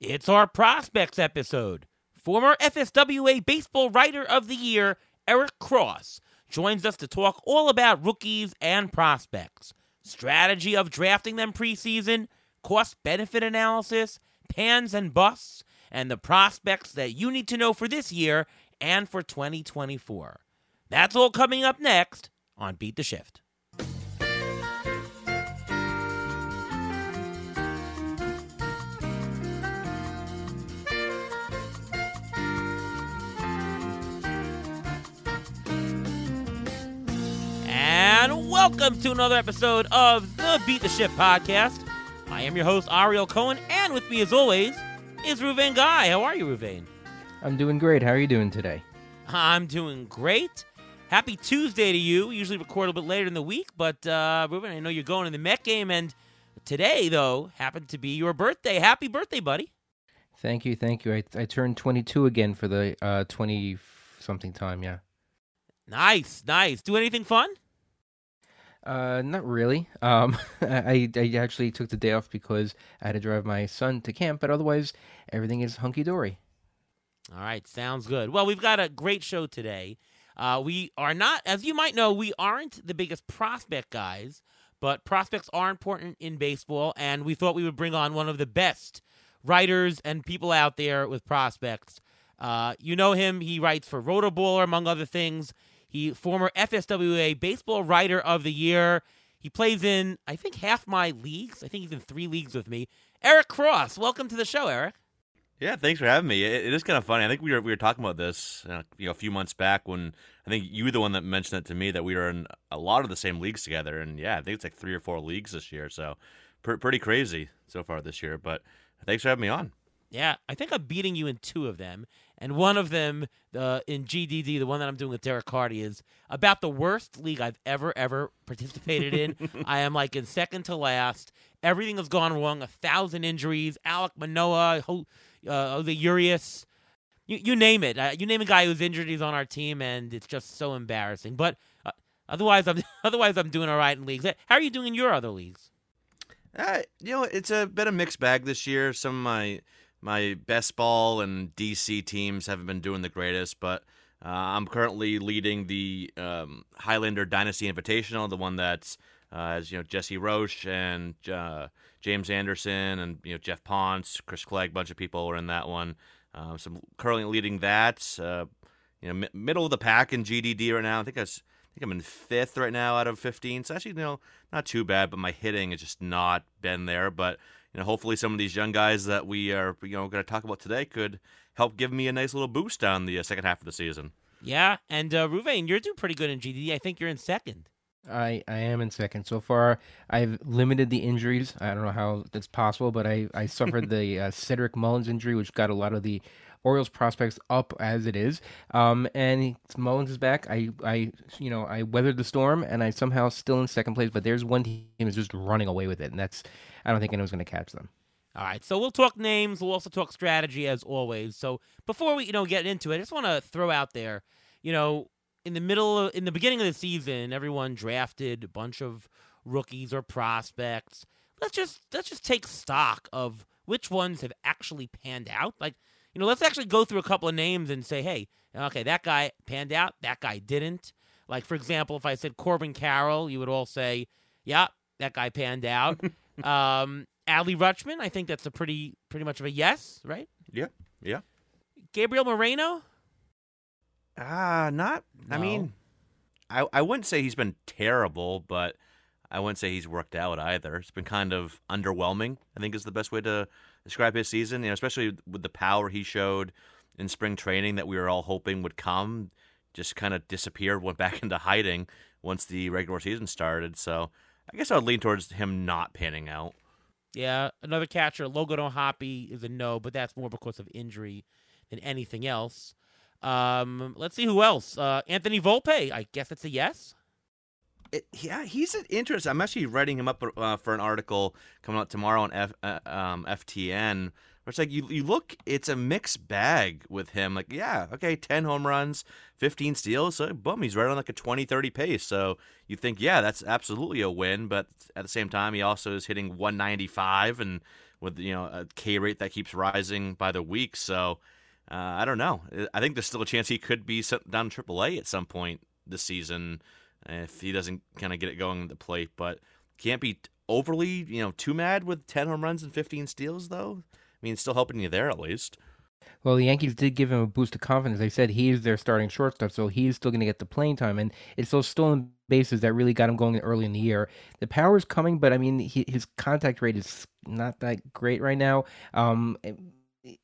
It's our prospects episode. Former FSWA Baseball Writer of the Year, Eric Cross, joins us to talk all about rookies and prospects, strategy of drafting them preseason, cost benefit analysis, pans and busts, and the prospects that you need to know for this year and for 2024. That's all coming up next on Beat the Shift. And welcome to another episode of the Beat the Shift podcast. I am your host, Ariel Cohen, and with me as always is Ruvain Guy. How are you, Ruvain? I'm doing great. How are you doing today? I'm doing great. Happy Tuesday to you. We usually record a little bit later in the week, but uh, Ruben, I know you're going to the Met game, and today, though, happened to be your birthday. Happy birthday, buddy. Thank you, thank you. I, I turned 22 again for the uh, 20 something time, yeah. Nice, nice. Do anything fun? Uh, not really. Um, I, I actually took the day off because I had to drive my son to camp, but otherwise, everything is hunky dory. All right, sounds good. Well, we've got a great show today. Uh, we are not, as you might know, we aren't the biggest prospect guys, but prospects are important in baseball, and we thought we would bring on one of the best writers and people out there with prospects. Uh, you know him; he writes for Rotoballer, among other things. He former FSWA Baseball Writer of the Year. He plays in, I think, half my leagues. I think he's in three leagues with me. Eric Cross, welcome to the show, Eric. Yeah, thanks for having me. It, it is kind of funny. I think we were we were talking about this, uh, you know, a few months back when I think you were the one that mentioned it to me that we were in a lot of the same leagues together, and yeah, I think it's like three or four leagues this year. So pr- pretty crazy so far this year. But thanks for having me on. Yeah, I think I'm beating you in two of them, and one of them uh, in GDD, the one that I'm doing with Derek Carty, is about the worst league I've ever ever participated in. I am like in second to last. Everything has gone wrong. A thousand injuries. Alek Manoah, ho- uh, the Urias, you, you name it. Uh, you name a guy who's injured, he's on our team, and it's just so embarrassing. But uh, otherwise, I'm otherwise I'm doing all right in leagues. How are you doing in your other leagues? Uh, you know, it's a bit of mixed bag this year. Some of my my best ball and DC teams haven't been doing the greatest, but uh, I'm currently leading the um, Highlander Dynasty Invitational, the one that's uh, as you know Jesse Roche and uh, James Anderson and you know Jeff Ponce, Chris Clegg, bunch of people are in that one. Um, so I'm currently leading that. Uh, you know, m- middle of the pack in GDD right now. I think I, was, I think I'm in fifth right now out of 15. So actually, you know, not too bad. But my hitting has just not been there. But you know, hopefully some of these young guys that we are you know going to talk about today could help give me a nice little boost on the uh, second half of the season. Yeah, and uh, Ruvain, you're doing pretty good in GDD. I think you're in second. I, I am in second. So far, I've limited the injuries. I don't know how that's possible, but I, I suffered the uh, Cedric Mullins injury, which got a lot of the Orioles prospects up as it is. Um, and Mullins is back. I, I, you know, I weathered the storm, and I somehow still in second place. But there's one team is just running away with it, and that's I don't think anyone's going to catch them. All right, so we'll talk names. We'll also talk strategy as always. So before we, you know, get into it, I just want to throw out there, you know, in the middle of, in the beginning of the season, everyone drafted a bunch of rookies or prospects. Let's just let's just take stock of which ones have actually panned out. Like, you know, let's actually go through a couple of names and say, hey, okay, that guy panned out, that guy didn't. Like, for example, if I said Corbin Carroll, you would all say, yeah, that guy panned out. um, Adley Rutschman, I think that's a pretty pretty much of a yes, right? Yeah, yeah. Gabriel Moreno, Ah, uh, not. No. I mean, I I wouldn't say he's been terrible, but I wouldn't say he's worked out either. It's been kind of underwhelming. I think is the best way to describe his season. You know, especially with the power he showed in spring training that we were all hoping would come, just kind of disappeared, went back into hiding once the regular season started. So I guess I would lean towards him not panning out. Yeah, another catcher, Logan O'Hoppe is a no, but that's more because of injury than anything else. Um, let's see who else. Uh, Anthony Volpe, I guess it's a yes. It, yeah, he's an interest. I'm actually writing him up uh, for an article coming out tomorrow on F, uh, um, FTN. It's like you you look, it's a mixed bag with him. Like, yeah, okay, 10 home runs, 15 steals. So, boom, he's right on like a 20, 30 pace. So you think, yeah, that's absolutely a win. But at the same time, he also is hitting 195 and with you know a K rate that keeps rising by the week. So uh, I don't know. I think there's still a chance he could be down to AAA at some point this season if he doesn't kind of get it going at the plate. But can't be overly you know too mad with 10 home runs and 15 steals though. I mean, still helping you there at least. Well, the Yankees did give him a boost of confidence. They said he is their starting shortstop, so he's still going to get the playing time. And it's those stolen bases that really got him going early in the year. The power is coming, but I mean, he, his contact rate is not that great right now. Um,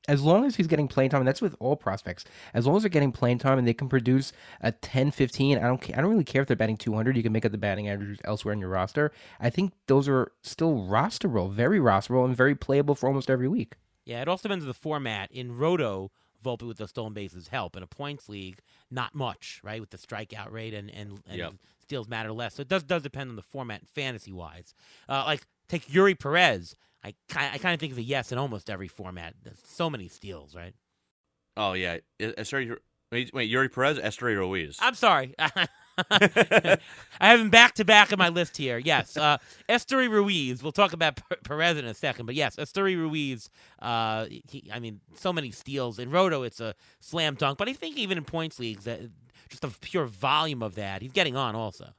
as long as he's getting playing time, and that's with all prospects, as long as they're getting playing time and they can produce a 10, 15, I don't, I don't really care if they're batting 200. You can make up the batting average elsewhere in your roster. I think those are still rosterable, very rosterable, and very playable for almost every week. Yeah, it also depends on the format. In Roto, Volpe with the stolen bases help. In a points league, not much, right? With the strikeout rate and and, and yep. steals matter less. So it does does depend on the format, fantasy wise. Uh, like take Eury Perez. I kind I kind of think of a yes in almost every format. There's so many steals, right? Oh yeah, sorry. Wait, Eury Perez, Esteury Ruiz. I'm sorry. I have him back to back on my list here. Yes, uh, Ruiz. We'll talk about Perez in a second, but yes, Esteury Ruiz. Uh, he, I mean, so many steals in Roto. It's a slam dunk, but I think even in points leagues, that just the pure volume of that, he's getting on also.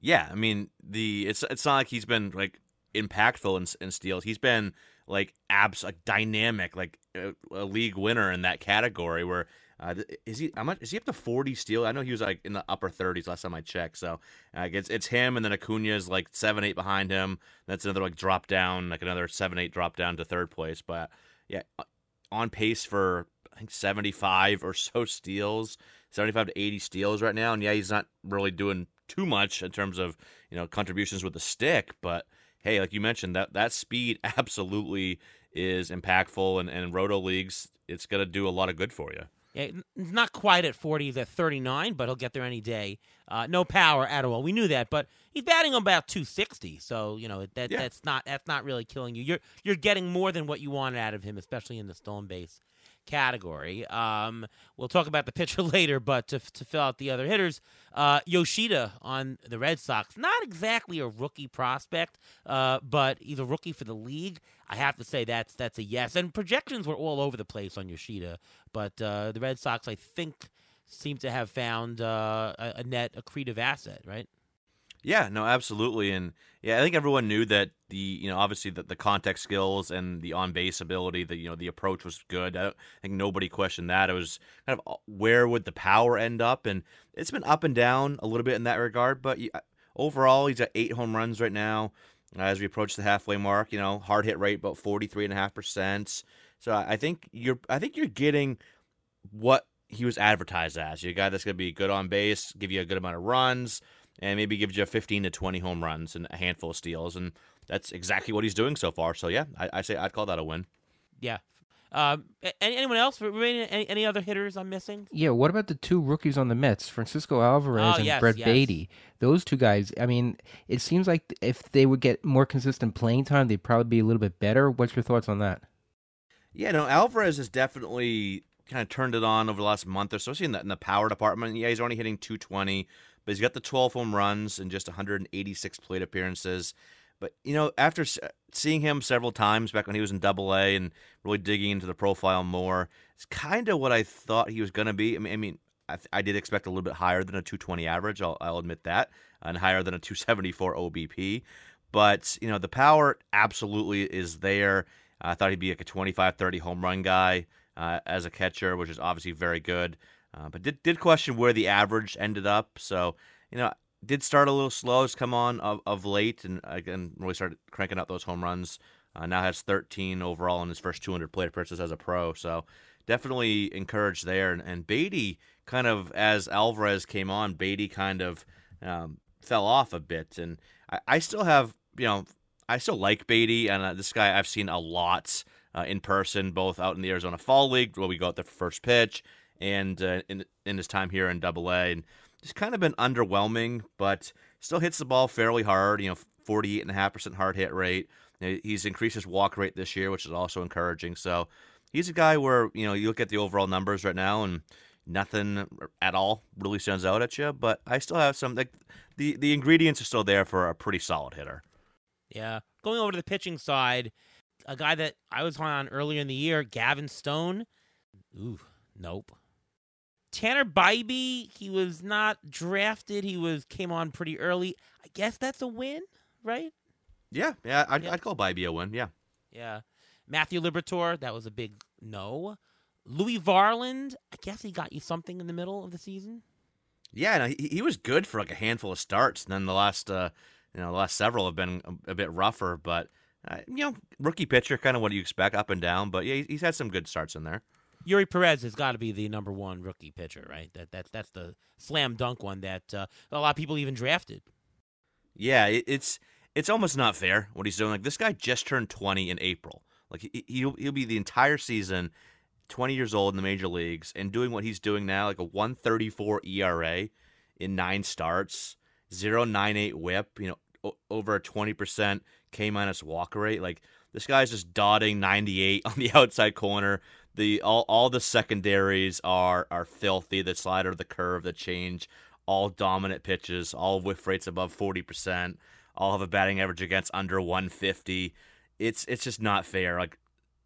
Yeah, I mean the it's it's not like he's been like impactful in, in steals. He's been like abs like dynamic, like a, a league winner in that category where uh, is he? How much is he up to forty steal? I know he was like in the upper thirties last time I checked. So uh, it's it's him, and then Acuna is like seven eight behind him. That's another like drop down, like another seven eight drop down to third place. But yeah, uh, on pace for I think seventy five or so steals, seventy five to eighty steals right now. And yeah, he's not really doing too much in terms of you know contributions with the stick, but hey, like you mentioned, that that speed absolutely is impactful, and and roto leagues, it's gonna do a lot of good for you. He's not quite at 40. He's at 39, but he'll get there any day. Uh, no power at all. We knew that, but he's batting about 260. So you know that yeah. that's not that's not really killing you. You're you're getting more than what you wanted out of him, especially in the stolen base category. Um, we'll talk about the pitcher later, but to, to fill out the other hitters, uh, Yoshida on the Red Sox, not exactly a rookie prospect, uh, but he's a rookie for the league. I have to say that's that's a yes. And projections were all over the place on Yoshida, but uh, the Red Sox, I think, seem to have found uh, a, a net accretive asset, right? Yeah, no, absolutely, and yeah, I think everyone knew that the you know obviously the, the context skills and the on base ability, the you know the approach was good. I, I think nobody questioned that. It was kind of uh, where would the power end up, and it's been up and down a little bit in that regard. But overall, he's at eight home runs right now uh, as we approach the halfway mark. You know, hard hit rate about forty three and a half percent. So I think you're I think you're getting what he was advertised as. A guy that's going to be good on base, give you a good amount of runs and maybe gives you 15 to 20 home runs and a handful of steals. And that's exactly what he's doing so far. So, yeah, I, I say I'd call that a win. Yeah. Um, anyone else? Any, any other hitters I'm missing? Yeah. What about the two rookies on the Mets, Francisco Alvarez oh, and yes, Brett yes. Baty? Those two guys. I mean, it seems like if they would get more consistent playing time, they'd probably be a little bit better. What's your thoughts on that? Yeah, no, Alvarez has definitely kind of turned it on over the last month or so, especially in the, in the power department. Yeah, he's only hitting 220 but he's got the 12 home runs and just 186 plate appearances. But you know, after seeing him several times back when he was in Double A and really digging into the profile more, it's kind of what I thought he was going to be. I mean, I, mean I, th- I, did expect a little bit higher than a 220 average. I'll, I'll admit that, and higher than a 274 OBP. But you know, the power absolutely is there. I thought he'd be like a 25, 30 home run guy uh, as a catcher, which is obviously very good. Uh, but did did question where the average ended up. So you know, did start a little slow. Has come on of, of late, and again really started cranking out those home runs. Uh, now has 13 overall in his first 200 plate appearances as a pro. So definitely encouraged there. And, and Baty kind of as Alvarez came on, Baty kind of um, fell off a bit. And I, I, still have you know I still like Baty, and uh, this guy I've seen a lot. Uh, in person, both out in the Arizona Fall League, where we go out there for first pitch, and uh, in in his time here in Double A, and just kind of been underwhelming, but still hits the ball fairly hard. You know, forty eight and a half percent hard hit rate. He's increased his walk rate this year, which is also encouraging. So he's a guy where you know you look at the overall numbers right now and nothing at all really stands out at you. But I still have some like the the ingredients are still there for a pretty solid hitter. Yeah, going over to the pitching side, a guy that I was on earlier in the year, Gavin Stone. Ooh, nope. Tanner Bibee, he was not drafted. He was came on pretty early. I guess that's a win, right? Yeah, yeah, I'd, Yeah. I'd call Bibee a win. Yeah. Yeah. Matthew Liberatore, that was a big no. Louis Varland, I guess he got you something in the middle of the season. Yeah, no, he, he was good for like a handful of starts. And then the last, uh, you know, the last several have been a, a bit rougher. But uh, you know, rookie pitcher, kind of what do you expect, up and down. But yeah, he- he's had some good starts in there. Eury Perez has got to be the number one rookie pitcher, right? That that's that's the slam dunk one that uh, a lot of people even drafted. Yeah, it, it's it's almost not fair what he's doing. Like this guy just turned 20 in April. Like he, he'll he'll be the entire season 20 years old in the major leagues and doing what he's doing now, like a 134 ERA in nine starts, 098 WHIP. You know, o- over a 20 percent K minus walk rate. Like this guy's just dotting 98 on the outside corner. The all all the secondaries are are filthy. The slider, the curve, the change, all dominant pitches, all whiff rates above 40%, all have a batting average against under 150. It's it's just not fair. Like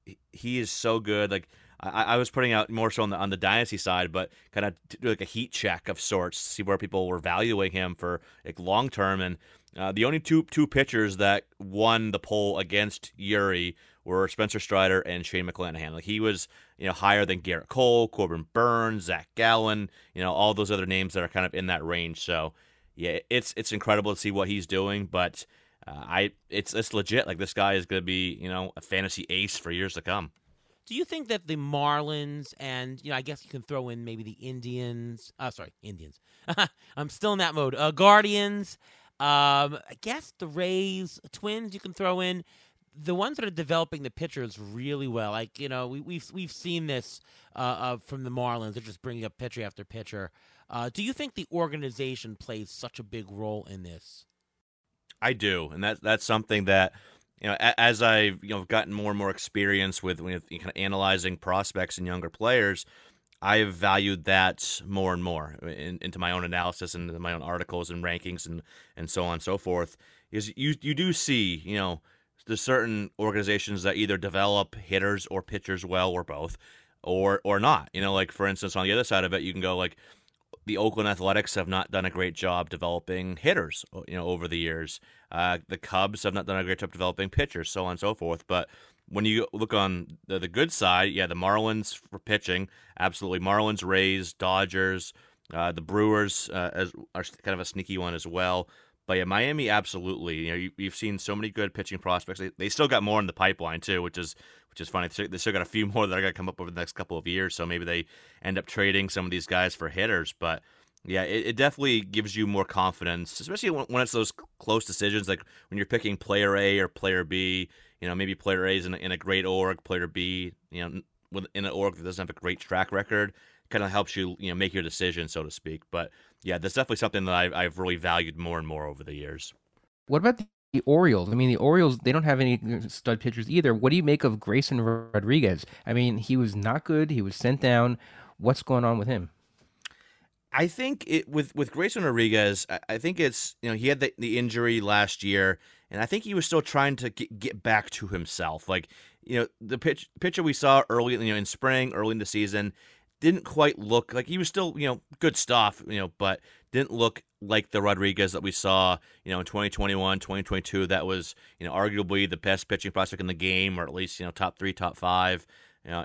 he- he is so good. Like I, I was putting out more so on the on the dynasty side, but kind of do like a heat check of sorts, see where people were valuing him for like long term. And uh, the only two two pitchers that won the poll against Eury were Spencer Strider and Shane McClanahan. Like he was, you know, higher than Gerrit Cole, Corbin Burnes, Zach Gallen, you know, all those other names that are kind of in that range. So yeah, it's it's incredible to see what he's doing, but uh, I it's it's legit. Like this guy is going to be, you know, a fantasy ace for years to come. Do you think that the Marlins and you know I guess you can throw in maybe the Indians? Uh, sorry, Indians. I'm still in that mode. Uh, Guardians. Um, I guess the Rays, Twins. You can throw in the ones that are developing the pitchers really well. Like you know we, we've we've seen this uh, uh, from the Marlins. They're just bringing up pitcher after pitcher. Uh, do you think the organization plays such a big role in this? I do, and that that's something that you know as I've you know gotten more and more experience with, with kind of analyzing prospects and younger players. I've valued that more and more in, into my own analysis and my own articles and rankings and, and so on and so forth. Is you you do see you know there's certain organizations that either develop hitters or pitchers well or both, or or not. You know, like for instance, on the other side of it, you can go like the Oakland Athletics have not done a great job developing hitters, you know, over the years. Uh, the Cubs have not done a great job developing pitchers, so on and so forth. But when you look on the, the good side, yeah, the Marlins for pitching, absolutely. Marlins, Rays, Dodgers, uh, the Brewers uh, as are kind of a sneaky one as well. But yeah, Miami, absolutely. You know, you, you've seen so many good pitching prospects. They, they still got more in the pipeline too, which is which is funny. They still- got a few more that are going to come up over the next couple of years. So maybe they end up trading some of these guys for hitters. But yeah, it, it definitely gives you more confidence, especially when, when it's those close decisions, like when you're picking player A or player B. You know, maybe player A is in a, in a great org, player B, you know, in an org that doesn't have a great track record, kind of helps you, you know, make your decision, so to speak. But yeah, that's definitely something that I've, I've really valued more and more over the years. What about the Orioles? I mean, the Orioles, they don't have any stud pitchers either. What do you make of Grayson Rodriguez? I mean, he was not good. He was sent down. What's going on with him? I think it with with Grayson Rodriguez. I, I think it's you know he had the, the injury last year, and I think he was still trying to get, get back to himself. Like you know the pitch pitcher we saw early you know in spring, early in the season, didn't quite look like he was still you know good stuff you know, but didn't look like the Rodriguez that we saw you know in 2021, 2022. That was you know arguably the best pitching prospect in the game, or at least you know top three, top five. You know,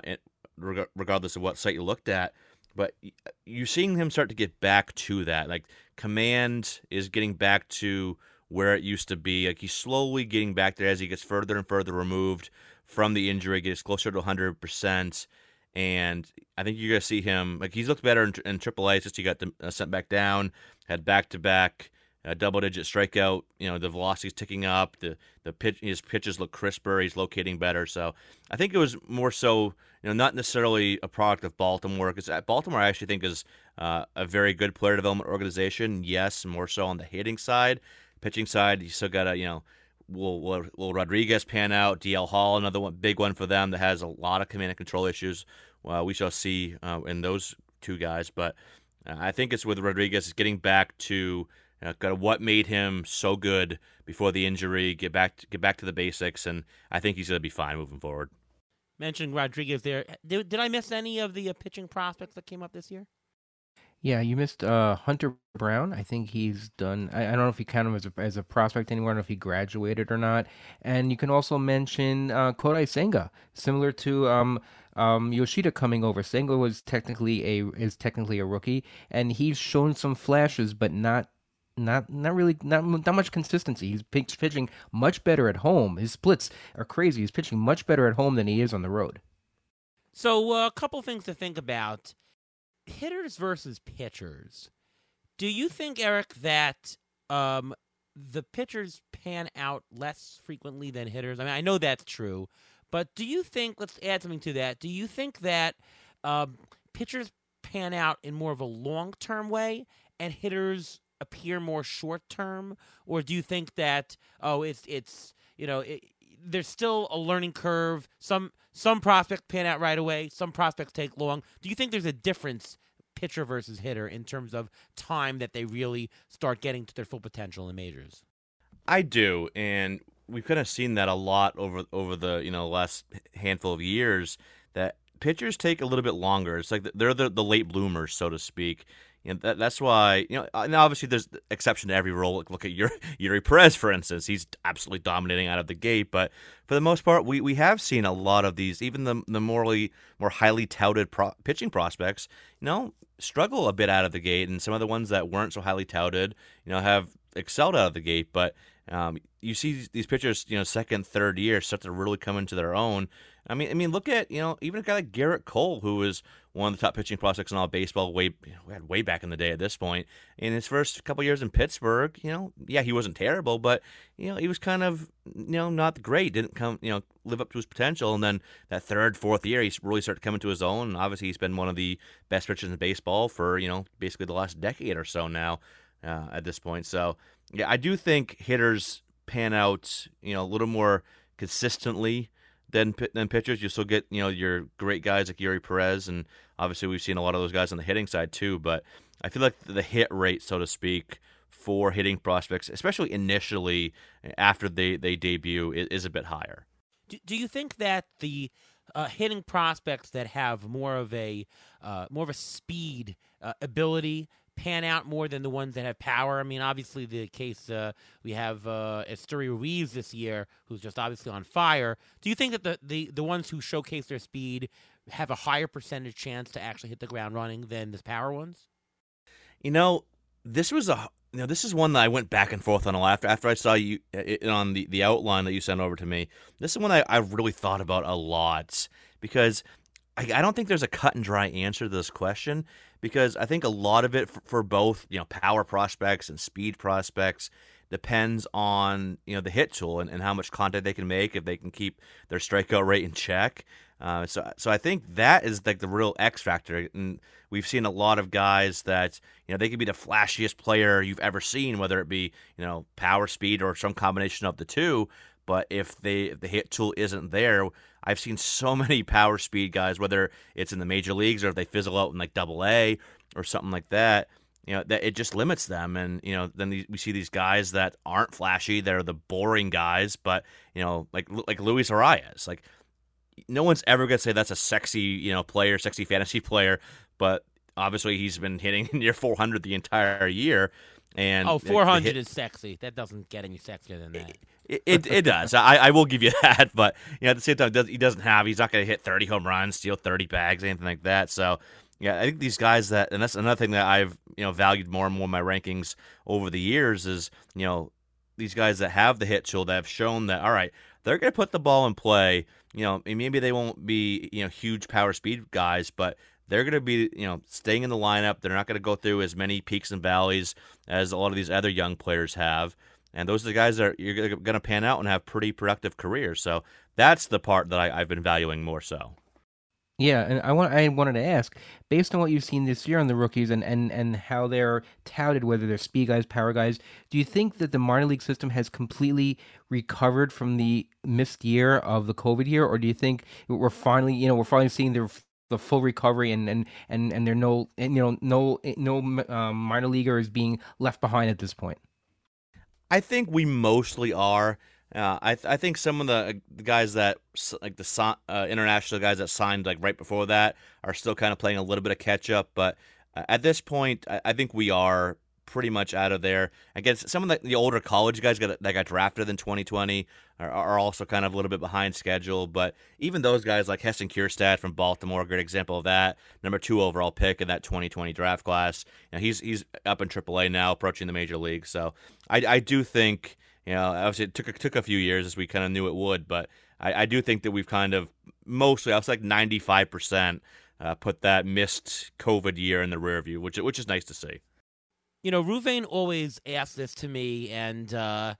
regardless of what site you looked at but you're seeing him start to get back to that. Like command is getting back to where it used to be. Like he's slowly getting back there as he gets further and further removed from the injury, gets closer to 100 percent. And I think you're gonna see him like he's looked better in, in AAA since he got the, uh, sent back down. Had back to back double digit strikeout. You know the velocity's ticking up. The the pitch his pitches look crisper. He's locating better. So I think it was more so you know not necessarily a product of Baltimore because Baltimore I actually think is uh, a very good player development organization. Yes, more so on the hitting side, pitching side. You still got to you know. Will, will will Rodriguez pan out? DL Hall, another one, big one for them that has a lot of command and control issues. Well, we shall see uh, in those two guys, but uh, I think it's with Rodriguez getting back to you kind of what made him so good before the injury. Get back to, get back to the basics, and I think he's going to be fine moving forward. Mentioned Rodriguez there. Did, did I miss any of the uh, pitching prospects that came up this year? Yeah, you missed uh, Hunter Brown. I think he's done. I, I, don't know if you count him as a, as a prospect anymore. I don't know if he graduated or not. And you can also mention uh, Kodai Senga, similar to um, um, Yoshida coming over. Senga was technically a is technically a rookie, and he's shown some flashes, but not not not really not not much consistency. He's pitching much better at home. His splits are crazy. He's pitching much better at home than he is on the road. So uh, a couple things to think about hitters versus pitchers. Do you think, Eric, that um, the pitchers pan out less frequently than hitters? I mean, I know that's true, but do you think? Let's add something to that. Do you think that um, pitchers pan out in more of a long term way, and hitters appear more short term, or do you think that oh, it's it's you know it, there's still a learning curve. Some some prospects pan out right away. Some prospects take long. Do you think there's a difference pitcher versus hitter in terms of time that they really start getting to their full potential in majors? I do, and we've kind of seen that a lot over over the you know last handful of years. That pitchers take a little bit longer. It's like they're the, the late bloomers, so to speak. You know, that, that's why you know. And obviously, there's exception to every rule. Like, look at Eury, Eury Perez, for instance. He's absolutely dominating out of the gate. But for the most part, we, we have seen a lot of these, even the the morally more highly touted pro- pitching prospects, you know, struggle a bit out of the gate, and some of the ones that weren't so highly touted, you know, have excelled out of the gate. But um, you see these pitchers, you know, second, third year start to really come into their own. I mean, I mean, look at you know even a guy like Gerrit Cole, who was one of the top pitching prospects in all baseball way way back in the day. At this point, in his first couple years in Pittsburgh, you know, yeah, he wasn't terrible, but you know, he was kind of you know not great. Didn't come you know live up to his potential, and then that third, fourth year, he really started coming to his own. And obviously, he's been one of the best pitchers in baseball for you know basically the last decade or so now. Uh, at this point, so yeah, I do think hitters pan out you know a little more consistently than than pitchers. You still get you know your great guys like Eury Perez, and obviously we've seen a lot of those guys on the hitting side too. But I feel like the hit rate, so to speak, for hitting prospects, especially initially after they they debut, is, is a bit higher. Do, do you think that the uh, hitting prospects that have more of a uh, more of a speed uh, ability pan out more than the ones that have power. I mean, obviously the case uh, we have uh, Esteury Ruiz this year, who's just obviously on fire. Do you think that the, the the ones who showcase their speed have a higher percentage chance to actually hit the ground running than the power ones? You know, this was a you know this is one that I went back and forth on a lot after after I saw you it, on the the outline that you sent over to me. This is one I I really thought about a lot because I, I don't think there's a cut and dry answer to this question because I think a lot of it for, for both you know power prospects and speed prospects depends on you know the hit tool and, and how much contact they can make if they can keep their strikeout rate in check. Uh, so so I think that is like the real X factor, and we've seen a lot of guys that you know they could be the flashiest player you've ever seen, whether it be you know power, speed, or some combination of the two. But if they if the hit tool isn't there, I've seen so many power speed guys, whether it's in the major leagues or if they fizzle out in like Double A or something like that. You know that it just limits them, and you know then we see these guys that aren't flashy. They're the boring guys, but you know like like Luis Arraez. Like no one's ever gonna say that's a sexy you know player, sexy fantasy player, but obviously he's been hitting near 400 the entire year. And oh, 400 hit, is sexy. That doesn't get any sexier than that. It, it, it does. I, I will give you that. But you know, at the same time, he doesn't have. He's not going to hit 30 home runs, steal 30 bags, anything like that. So yeah, I think these guys that, and that's another thing that I've you know valued more and more in my rankings over the years is you know these guys that have the hit tool that have shown that all right, they're going to put the ball in play. You know, maybe they won't be you know huge power speed guys, but they're going to be you know staying in the lineup. They're not going to go through as many peaks and valleys as a lot of these other young players have. And those are the guys that are, you're going to pan out and have pretty productive careers. So that's the part that I, I've been valuing more so. Yeah, and I want I wanted to ask, based on what you've seen this year on the rookies and, and, and how they're touted, whether they're speed guys, power guys, do you think that the minor league system has completely recovered from the missed year of the COVID year, or do you think we're finally, you know, we're finally seeing the the full recovery and and and, and there no you know no no um, minor leaguer is being left behind at this point. I think we mostly are. Uh, I th- I think some of the, the guys that like the uh, international guys that signed like right before that are still kind of playing a little bit of catch up, but uh, at this point, I, I think we are pretty much out of there. Against some of the, the older college guys got, that got drafted in 2020 are, are, also kind of a little bit behind schedule. But even those guys like Heston Kjerstad from Baltimore, great example of that. Number two overall pick in that 2020 draft class. You know, he's he's up in AAA now, approaching the major league. So I, I do think you know obviously it took it took a few years as we kind of knew it would, but I, I do think that we've kind of mostly I was like 95 percent. Uh, put that missed COVID year in the rear view, which which is nice to see you know, Ruvain always asks this to me, and uh,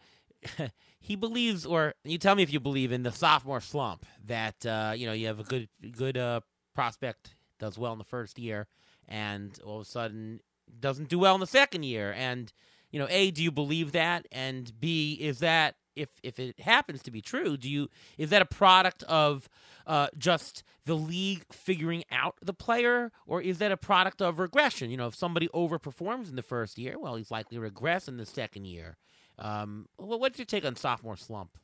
he believes, or you tell me if you believe in the sophomore slump that uh, you know you have a good good uh, prospect does well in the first year, and all of a sudden doesn't do well in the second year, and you know, a do you believe that, and b is that if if it happens to be true, do you is that a product of uh, just the league figuring out the player, or is that a product of regression? You know, if somebody overperforms in the first year, well, he's likely to regress in the second year. Um, what's your take on sophomore slump?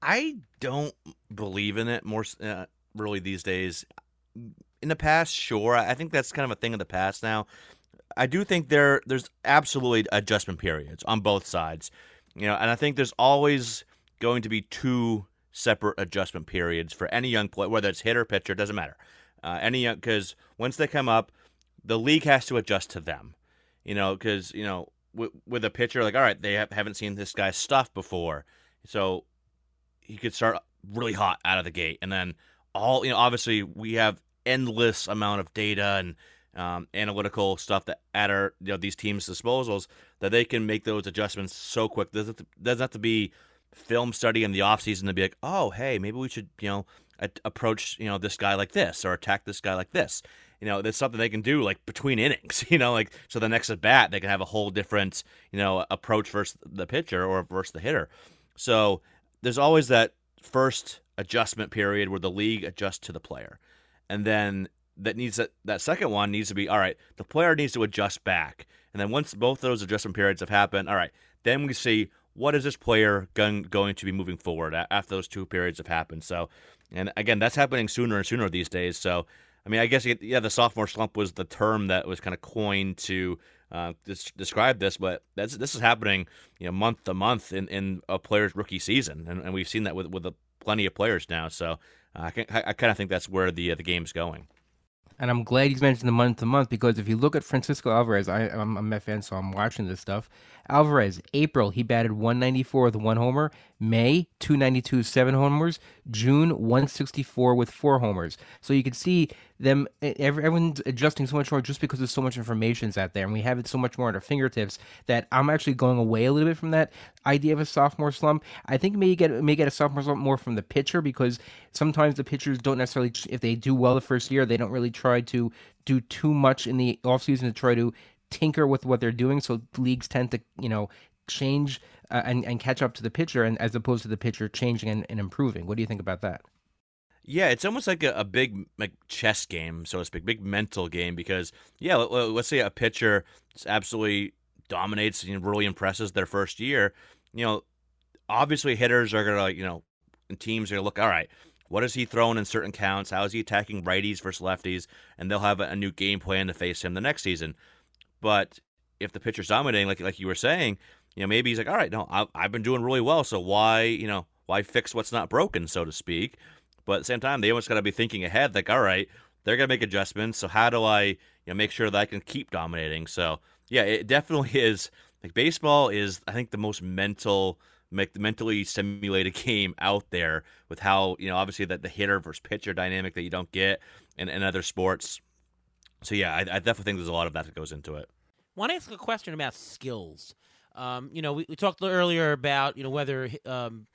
I don't believe in it more uh, really these days. In the past, sure, I think that's kind of a thing of the past now. I do think there there's absolutely adjustment periods on both sides. You know, and I think there's always going to be two separate adjustment periods for any young player, whether it's hitter, pitcher, doesn't matter. Uh, any young because once they come up, the league has to adjust to them. You know, because you know with, with a pitcher, like all right, they have, haven't seen this guy's stuff before, so he could start really hot out of the gate, and then all you know, obviously we have endless amount of data and um, analytical stuff that at our you know these teams' disposals that they can make those adjustments so quick. Doesn't doesn't have to be film study in the offseason to be like, oh, hey, maybe we should, you know, approach, you know, this guy like this or attack this guy like this. You know, that's something they can do like between innings, you know, like so the next at bat they can have a whole different, you know, approach versus the pitcher or versus the hitter. So there's always that first adjustment period where the league adjusts to the player. And then that needs that, that second one needs to be all right, the player needs to adjust back. And then once both those adjustment periods have happened, all right, then we see what is this player going, going to be moving forward after those two periods have happened. So, and again, that's happening sooner and sooner these days. So, I mean, I guess yeah, the sophomore slump was the term that was kind of coined to uh, describe this, but that's this is happening, you know, month to month in, in a player's rookie season, and, and we've seen that with with a, plenty of players now. So, uh, I, I kind of think that's where the uh, the game's going. And I'm glad he's mentioned the month to month because if you look at Francisco Alvarez, I, I'm a Met fan, so I'm watching this stuff. Alvarez, April, he batted 194 with one homer. May, 292, seven homers. June, 164 with four homers. So you can see them, everyone's adjusting so much more just because there's so much information out there. And we have it so much more at our fingertips that I'm actually going away a little bit from that idea of a sophomore slump. I think may get may get a sophomore slump more from the pitcher because sometimes the pitchers don't necessarily, if they do well the first year, they don't really try to do too much in the offseason to try to tinker with what they're doing. So leagues tend to, you know, change uh, and, and catch up to the pitcher and as opposed to the pitcher changing and, and improving. What do you think about that? Yeah, it's almost like a, a, big like chess game, so to speak, big mental game. Because yeah, let, us say a pitcher absolutely dominates and really impresses their first year. You know, obviously hitters are gonna you know, teams are gonna look all right. What is he throwing in certain counts? How is he attacking righties versus lefties? And they'll have a, a new game plan to face him the next season. But if the pitcher's dominating, like like you were saying, you know, maybe he's like, all right, no, I've, I've been doing really well, so why, you know, why fix what's not broken, so to speak? But at the same time, they almost got to be thinking ahead, like, all right, they're gonna make adjustments, so how do I, you know, make sure that I can keep dominating? So yeah, it definitely is. Like baseball is, I think, the most mental mentally stimulated game out there with how you know obviously that the hitter versus pitcher dynamic that you don't get in, in other sports so yeah, I, I, definitely think there's a lot of that that goes into it. I want to ask a question about skills. Um, you know, we, we, talked earlier about you know whether um,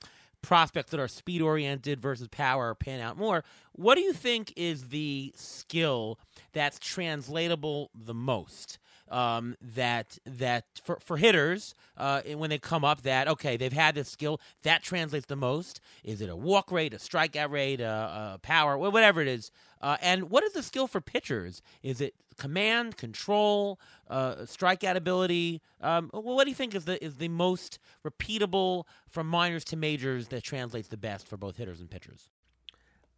prospects that are speed oriented versus power pan out more. What do you think is the skill that's translatable the most? Um, that that for for hitters uh, when they come up that okay they've had this skill that translates the most. Is it a walk rate, a strikeout rate, a, a power, whatever it is? Uh, and what is the skill for pitchers? Is it command, control, uh, strikeout ability? Um, what do you think is the is the most repeatable from minors to majors that translates the best for both hitters and pitchers?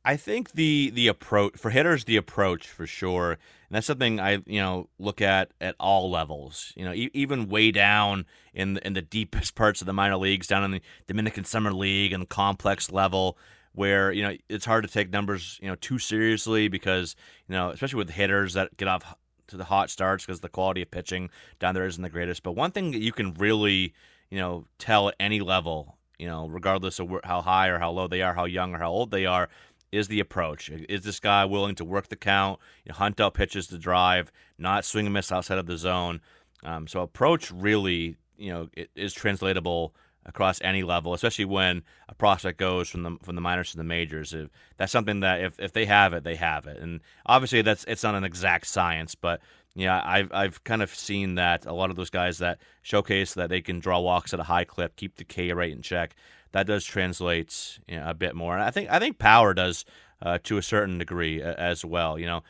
I think the the approach for hitters, the approach for sure, and that's something I you know look at at all levels. You know, e- even way down in the, in the deepest parts of the minor leagues, down in the Dominican Summer League and the complex level, where you know it's hard to take numbers you know too seriously because you know especially with hitters that get off to the hot starts because the quality of pitching down there isn't the greatest. But one thing that you can really you know tell at any level, you know, regardless of how high or how low they are, how young or how old they are is the approach. Is this guy willing to work the count, you know, hunt out pitches to drive, not swing and miss outside of the zone? Um, so approach really, you know, is translatable across any level, especially when a prospect goes from the from the minors to the majors. If, that's something that if, if they have it, they have it. And obviously that's it's not an exact science, but yeah, I've I've kind of seen that a lot of those guys that showcase that they can draw walks at a high clip, keep the K rate in check that does translate you know, a bit more. And I think I think power does uh, to a certain degree as well. You know,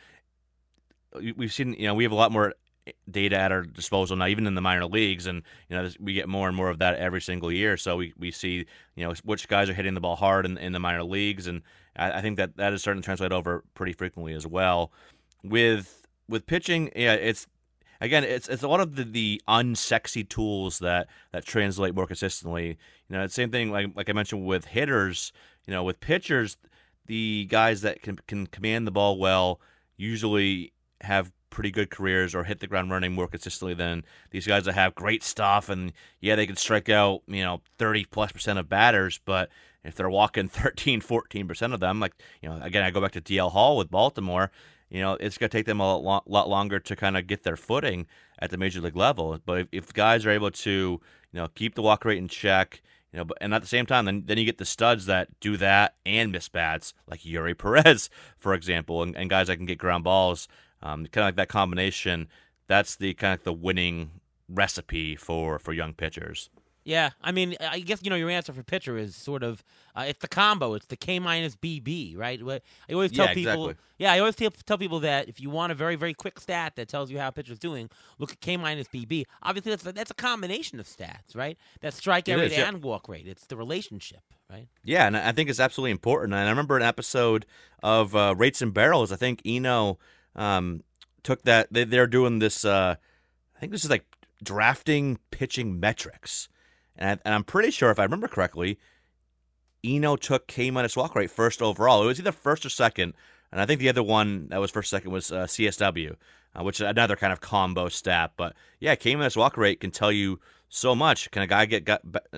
we've seen you know we have a lot more data at our disposal now, even in the minor leagues, and you know we get more and more of that every single year. So we, we see you know which guys are hitting the ball hard in, in the minor leagues, and I, I think that that is starting to translate over pretty frequently as well. With with pitching, yeah, it's again, it's it's a lot of the, the unsexy tools that that translate more consistently. You know, the same thing like like I mentioned with hitters. You know, with pitchers, the guys that can can command the ball well usually have pretty good careers or hit the ground running more consistently than these guys that have great stuff and yeah they can strike out you know 30 plus percent of batters but if they're walking 13 14 percent of them like you know again i go back to dl hall with baltimore you know, it's going to take them a lot, lot longer to kind of get their footing at the major league level. But if, if guys are able to, you know, keep the walk rate in check, you know, but and at the same time, then then you get the studs that do that and miss bats, like Eury Perez, for example, and, and guys that can get ground balls. Um, kind of like that combination. That's the kind of the winning recipe for for young pitchers. Yeah, I mean, I guess you know your answer for pitcher is sort of uh, it's the combo. It's the K minus BB, right? I always tell yeah, people. Exactly. Yeah, I always tell, tell people that if you want a very very quick stat that tells you how a pitcher's doing, look at K minus BB. Obviously, that's a, that's a combination of stats, right? That's strikeout rate yeah. and walk rate. It's the relationship, right? Yeah, and I think it's absolutely important. And I remember an episode of uh, Rates and Barrels. I think Eno um, took that. They, they're doing this. Uh, I think this is like drafting pitching metrics and, I, am pretty sure, if I remember correctly, Eno took K minus walk rate first overall. It was either first or second, and I think the other one that was first second was uh, CSW, uh, which is another kind of combo stat. But yeah, K minus walk rate can tell you so much. Can a guy get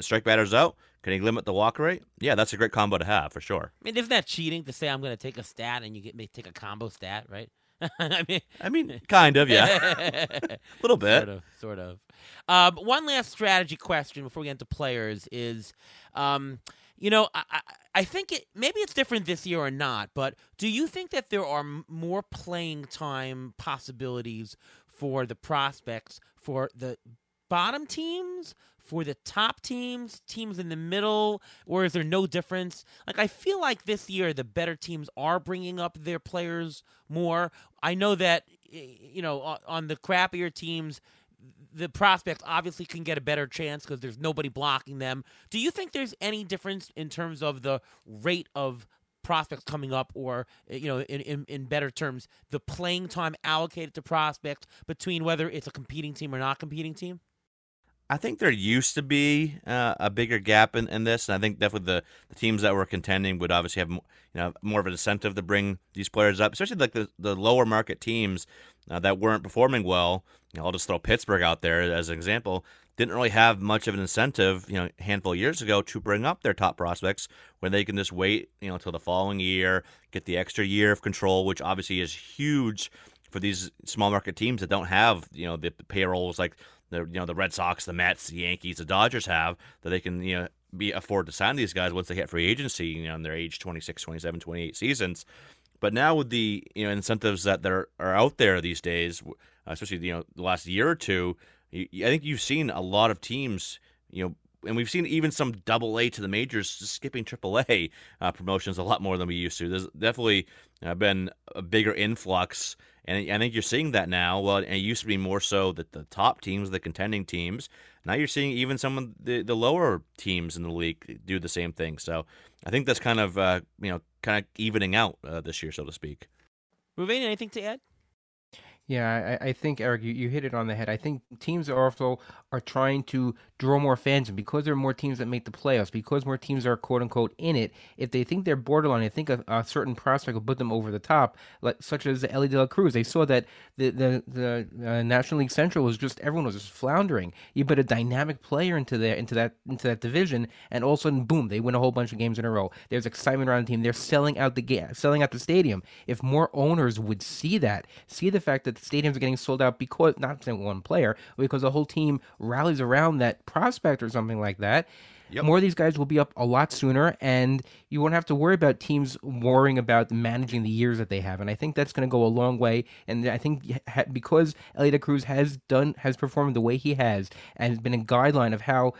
strike batters out? Can he limit the walk rate? Yeah, that's a great combo to have for sure. I mean, isn't that cheating to say I'm going to take a stat and you get me take a combo stat, right? I mean, I mean, kind of, yeah, a little bit, sort of, sort of. Um, one last strategy question before we get into players is, um, you know, I, I think it maybe it's different this year or not, but do you think that there are more playing time possibilities for the prospects for the bottom teams for the top teams, teams in the middle, or is there no difference? Like, I feel like this year the better teams are bringing up their players more. I know that, you know, on the crappier teams, the prospects obviously can get a better chance because there's nobody blocking them. Do you think there's any difference in terms of the rate of prospects coming up or eh, you know in, in, in better terms the playing time allocated to prospects between whether it's a competing team or not competing team I think there used to be uh, a bigger gap in, in this, and I think definitely the, the teams that were contending would obviously have you know more of an incentive to bring these players up, especially like the, the lower market teams uh, that weren't performing well. You know, I'll just throw Pittsburgh out there as an example. Didn't really have much of an incentive, you know, a handful of years ago to bring up their top prospects when they can just wait, you know, until the following year, get the extra year of control, which obviously is huge for these small market teams that don't have, you know, the payrolls like the you know the Red Sox, the Mets, the Yankees, the Dodgers have that they can you know be afford to sign these guys once they hit free agency, you know, in their age 26, 27, 28 seasons. But now with the you know incentives that there are out there these days, especially you know the last year or two. I think you've seen a lot of teams, you know, and we've seen even some double A to the majors skipping triple A uh, promotions a lot more than we used to. There's definitely uh, been a bigger influx, and I think you're seeing that now. Well, it used to be more so that the top teams, the contending teams. Now you're seeing even some of the, the lower teams in the league do the same thing. So I think that's kind of uh, you know kind of evening out uh, this year, so to speak. Ruvain, anything to add? Yeah, I, I think Eric, you, you hit it on the head. I think teams are also are trying to draw more fans, and because there are more teams that make the playoffs, because more teams are quote unquote in it, if they think they're borderline, I think a, a certain prospect will put them over the top, like such as Elly De La Cruz. They saw that the the the uh, National League Central was just everyone was just floundering. You put a dynamic player into there into that into that division, and all of a sudden, boom, they win a whole bunch of games in a row. There's excitement around the team. They're selling out the ga- selling out the stadium. If more owners would see that, see the fact that the stadiums are getting sold out because not one player, because the whole team rallies around that prospect or something like that. Yep. More of these guys will be up a lot sooner, and you won't have to worry about teams worrying about managing the years that they have. And I think that's going to go a long way. And I think because Elly De Cruz has done has performed the way he has, and has been a guideline of how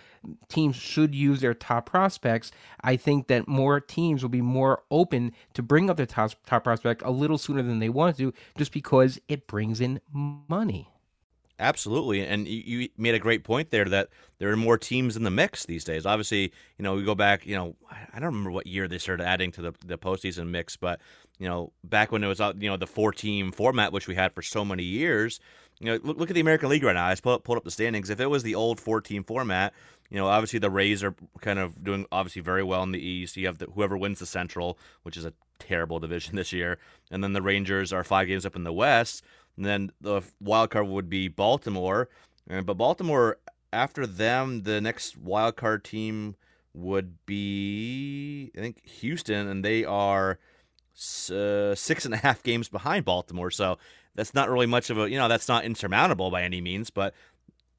teams should use their top prospects, I think that more teams will be more open to bring up their top top prospect a little sooner than they want to, just because it brings in money. Absolutely, and you, made a great point there that there are more teams in the mix these days. Obviously, you know we go back. You know, I don't remember what year they started adding to the the postseason mix, but you know back when it was uh, you know the four team format which we had for so many years. You know, look, look at the American League right now. I just pulled, pulled up the standings. If it was the old four team format, you know, obviously the Rays are kind of doing obviously very well in the East. You have the, whoever wins the Central, which is a terrible division this year, and then the Rangers are five games up in the West. And then the wild card would be Baltimore. But Baltimore, after them, the next wild card team would be, I think, Houston, and they are uh, six and a half games behind Baltimore. So that's not really much of a, you know, that's not insurmountable by any means. But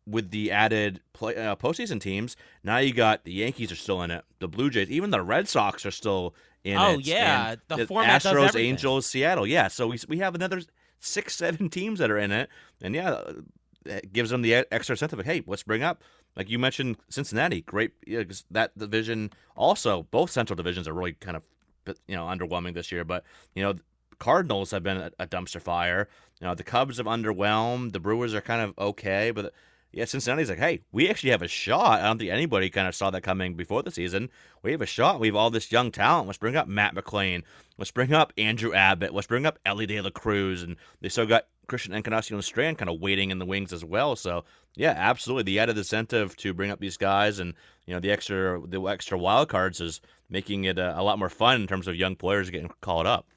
with the added play, uh, postseason teams, now you got the Yankees are still in it, the Blue Jays, even the Red Sox are still in oh, it. Oh yeah, the, the Astros, Angels, Seattle. Yeah, so we we have another six, seven teams that are in it, and yeah, it gives them the extra incentive. Of, hey, let's bring up, like you mentioned, Cincinnati. Great, know, that division. Also, both Central divisions are really kind of you know underwhelming this year. But you know, Cardinals have been a, a dumpster fire. You know, the Cubs have underwhelmed. The Brewers are kind of okay, but yeah, Cincinnati's like, hey, we actually have a shot. I don't think anybody kind of saw that coming before the season. We have a shot. We have all this young talent. Let's bring up Matt McLain. Let's bring up Andrew Abbott. Let's bring up Elly De La Cruz. And they still got Christian Encarnacion Strand kind of waiting in the wings as well. So, yeah, absolutely. The added incentive to bring up these guys and, you know, the extra the extra wild cards is making it a, a lot more fun in terms of young players getting called up.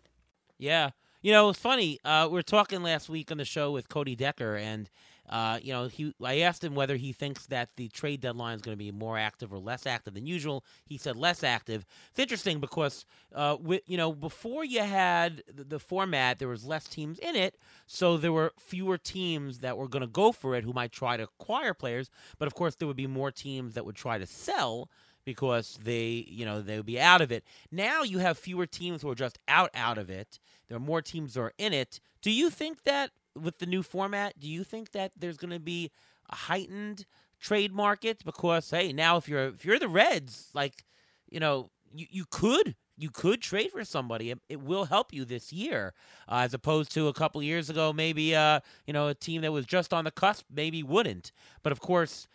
Yeah. You know, it's funny. Uh, we were talking last week on the show with Cody Decker, and – uh, you know, he I asked him whether he thinks that the trade deadline is going to be more active or less active than usual. He said less active. It's interesting because, uh, with, you know, before you had the, the format, there was less teams in it, so there were fewer teams that were going to go for it who might try to acquire players. But of course, there would be more teams that would try to sell because they, you know, they would be out of it. Now you have fewer teams who are just out out of it. There are more teams who are in it. Do you think that with the new format, do you think that there's going to be a heightened trade market? Because hey, now if you're if you're the Reds, like you know, you you could you could trade for somebody. It, it will help you this year, uh, as opposed to a couple years ago. Maybe uh, you know a team that was just on the cusp maybe wouldn't. But of course,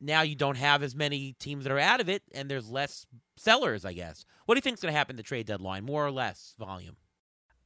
now you don't have as many teams that are out of it, and there's less sellers. I guess. What do you think's going to happen the trade deadline? More or less volume?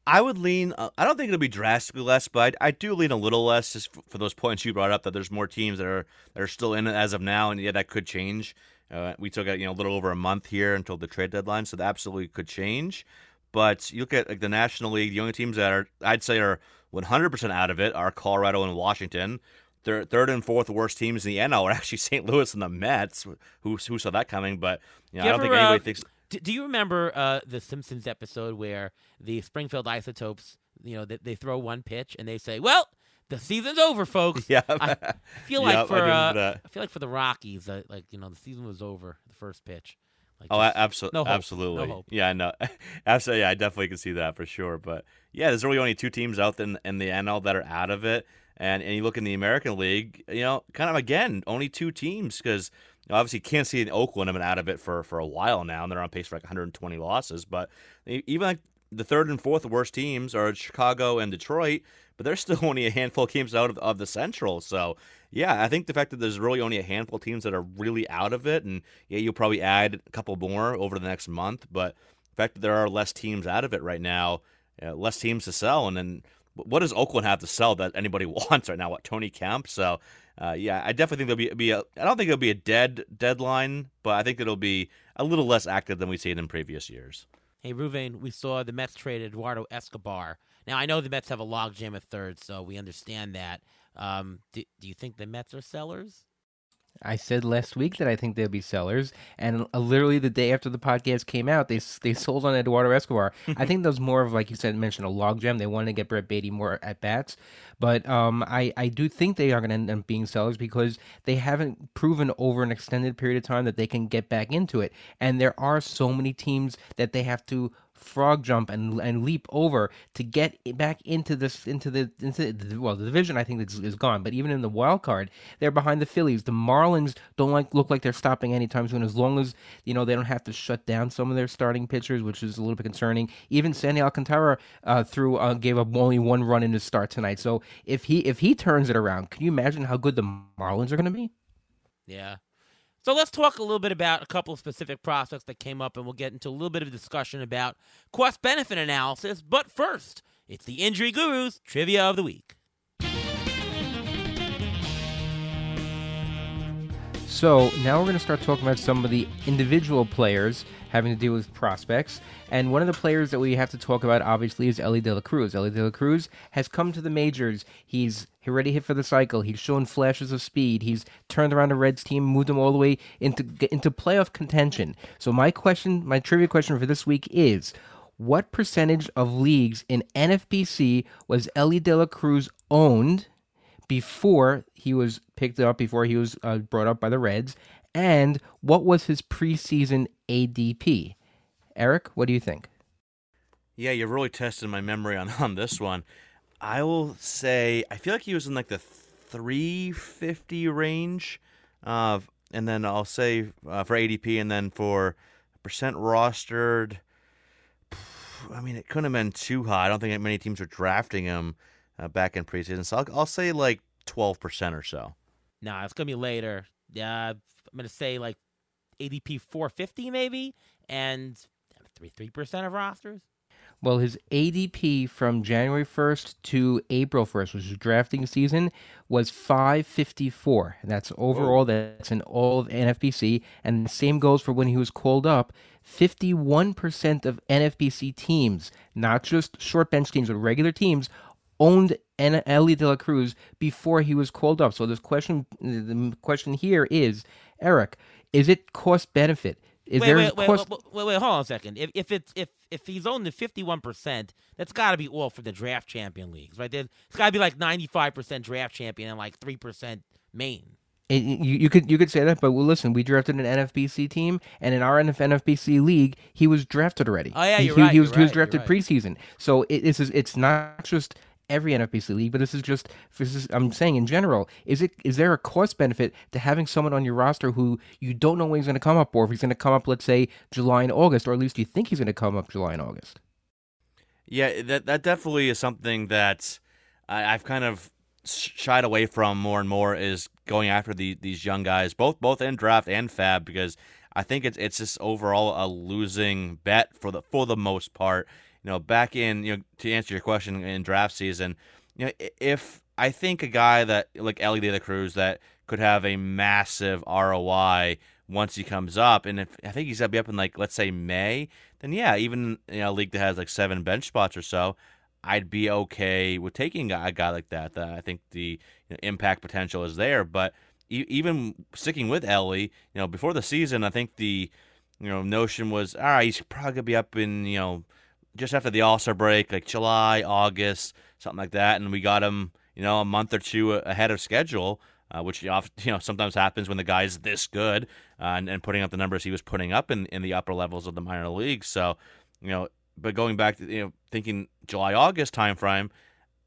I would lean. Uh, I don't think it'll be drastically less, but I, I, do lean a little less just for those points you brought up that there's more teams that are that are still in it as of now, and yeah, that could change. Uh, we took a you know a little over a month here until the trade deadline, so that absolutely could change. But you look at like the National League, the only teams that are I'd say are 100% out of it are Colorado and Washington. Third, third and fourth worst teams in the NL are actually St. Louis and the Mets. Who who saw that coming? But you know, I don't ever, think anybody uh, thinks. Do, do you remember uh, the Simpsons episode where the Springfield Isotopes, you know, they, they throw one pitch and they say, "Well, the season's over, folks." Yeah. I feel like yep, for I, uh, I, feel like for the Rockies, uh, like you know, the season was over. The first pitch. Like oh, just, absolutely, no absolutely. No. Yeah, no, absolutely. Yeah, I definitely can see that for sure. But yeah, there's really only two teams out in in the NL that are out of it, And and you look in the American League, you know, kind of again only two teams because obviously Kansas City and Oakland have been out of it for for a while now, and they're on pace for like 120 losses. But even like the third and fourth worst teams are Chicago and Detroit, but there's still only a handful of teams out of, of the Central. So yeah, I think the fact that there's really only a handful of teams that are really out of it, and yeah, you'll probably add a couple more over the next month, but the fact that there are less teams out of it right now, less teams to sell, and then what does Oakland have to sell that anybody wants right now? What Tony Kemp? So uh, yeah, I definitely think there'll be, be a. I don't think it'll be a dead deadline, but I think it'll be a little less active than we've seen in previous years. Hey, Reuven, we saw the Mets trade Eduardo Escobar. Now I know the Mets have a logjam at third, so we understand that. Um, do, do you think the Mets are sellers? I said last week that I think they'll be sellers, and uh, literally the day after the podcast came out, they they sold on Eduardo Escobar. I think that was more of like you said, mentioned a logjam. They wanted to get Brett Baty more at bats, but um, I I do think they are going to end up being sellers because they haven't proven over an extended period of time that they can get back into it, and there are so many teams that they have to frog jump and and leap over to get back into this into the into the, well the division I think is, is gone. But even in the wild card they're behind the Phillies. The Marlins don't like look like they're stopping anytime soon. As long as you know they don't have to shut down some of their starting pitchers which is a little bit concerning. Even Sandy Alcantara uh, threw uh, gave up only one run in his start tonight. So if he if he turns it around can you imagine how good the Marlins are going to be? Yeah so let's talk a little bit about a couple of specific prospects that came up, and we'll get into a little bit of discussion about cost benefit analysis. But first, it's the Injury Gurus Trivia of the Week. So now we're going to start talking about some of the individual players having to deal with prospects. And one of the players that we have to talk about, obviously, is Elly De La Cruz. Elly De La Cruz has come to the majors. He's already hit for the cycle. He's shown flashes of speed. He's turned around the Reds team, moved them all the way into into playoff contention. So my question, my trivia question for this week is. What percentage of leagues in NFBC was Elly De La Cruz owned before he was picked up, before he was uh, brought up by the Reds? And what was his preseason ADP? Eric, what do you think? Yeah, you're really testing my memory on, on this one. I will say I feel like he was in like the 350 range, uh, and then I'll say uh, for ADP, and then for percent rostered. I mean, it couldn't have been too high. I don't think many teams were drafting him uh, back in preseason, so I'll, I'll say like 12 percent or so. Nah, it's gonna be later. Yeah, I'm gonna say like ADP 450 maybe, and three three percent of rosters. Well, his ADP from January 1st to April 1st, which is drafting season, was 554. And that's overall, that's in all of NFBC. And the same goes for when he was called up. 51% of NFBC teams, not just short bench teams, but regular teams, owned Elly De La Cruz before he was called up. So this question, the question here is, Eric, is it cost benefit? Wait, wait, wait, cost- wait, wait, wait, hold on a second. If if it's if if he's owned the fifty one percent, that's got to be all for the draft champion leagues, right? There, it's got to be like ninety five percent draft champion and like three percent main. It, you, you could you could say that, but well, listen, we drafted an NFBC team, and in our NFBC league, he was drafted already. Oh yeah, he, you're he, right. he was he was drafted right. preseason. So it, this is it's not just every NFBC league, but this is just this is, I'm saying in general. Is it is there a cost benefit to having someone on your roster who you don't know when he's going to come up, or if he's going to come up, let's say July and August, or at least you think he's going to come up July and August? Yeah, that that definitely is something that I, I've kind of shied away from more and more is going after the, these young guys, both both in draft and fab, because I think it's it's just overall a losing bet for the for the most part. You know, back in you know to answer your question in draft season, you know if I think a guy that like Elly De La Cruz that could have a massive ROI once he comes up, and if I think he's gonna be up in like let's say May, then yeah, even you know a league that has like seven bench spots or so, I'd be okay with taking a guy like that. I think the you know, impact potential is there. But even sticking with Elly, you know, before the season, I think the you know notion was all right. He's probably gonna be up in you know just after the All Star break, like July, August, something like that, and we got him you know a month or two ahead of schedule. Uh, which you know sometimes happens when the guy's this good uh, and, and putting up the numbers he was putting up in, in the upper levels of the minor leagues. So, you know, but going back to you know thinking July August timeframe,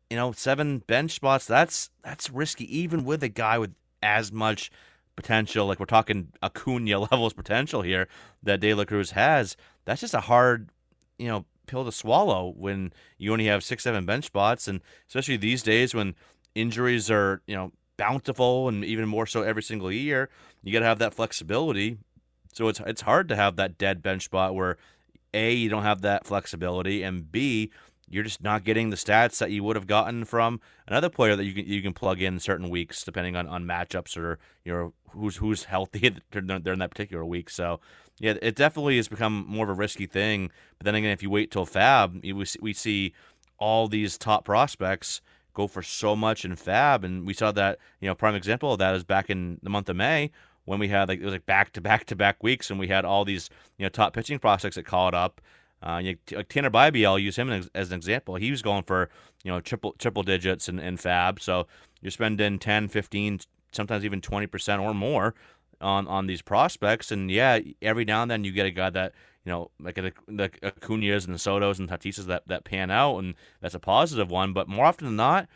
you know, seven bench spots, that's that's risky even with a guy with as much potential, like we're talking Acuna levels potential here that De La Cruz has. That's just a hard, you know, pill to swallow when you only have six, seven bench spots, and especially these days when injuries are, you know, bountiful and even more so every single year. You got to have that flexibility. So it's it's hard to have that dead bench spot where a you don't have that flexibility, and b you're just not getting the stats that you would have gotten from another player that you can you can plug in certain weeks depending on, on matchups or you know who's who's healthy during that particular week. So yeah, it definitely has become more of a risky thing. But then again, if you wait till Fab, we we see all these top prospects go for so much in Fab, and we saw that you know prime example of that is back in the month of May when we had like it was like back to back to back weeks, and we had all these you know top pitching prospects that called up. Uh, you like Tanner Bibee, I'll use him as, as, an example. He was going for you know triple triple digits in, in Fab, so you're spending 10, 15, sometimes even 20 percent or more on on these prospects. And yeah, every now and then you get a guy that you know like the, the Acuna's and the Sotos and Tatises that that pan out, and that's a positive one. But more often than not,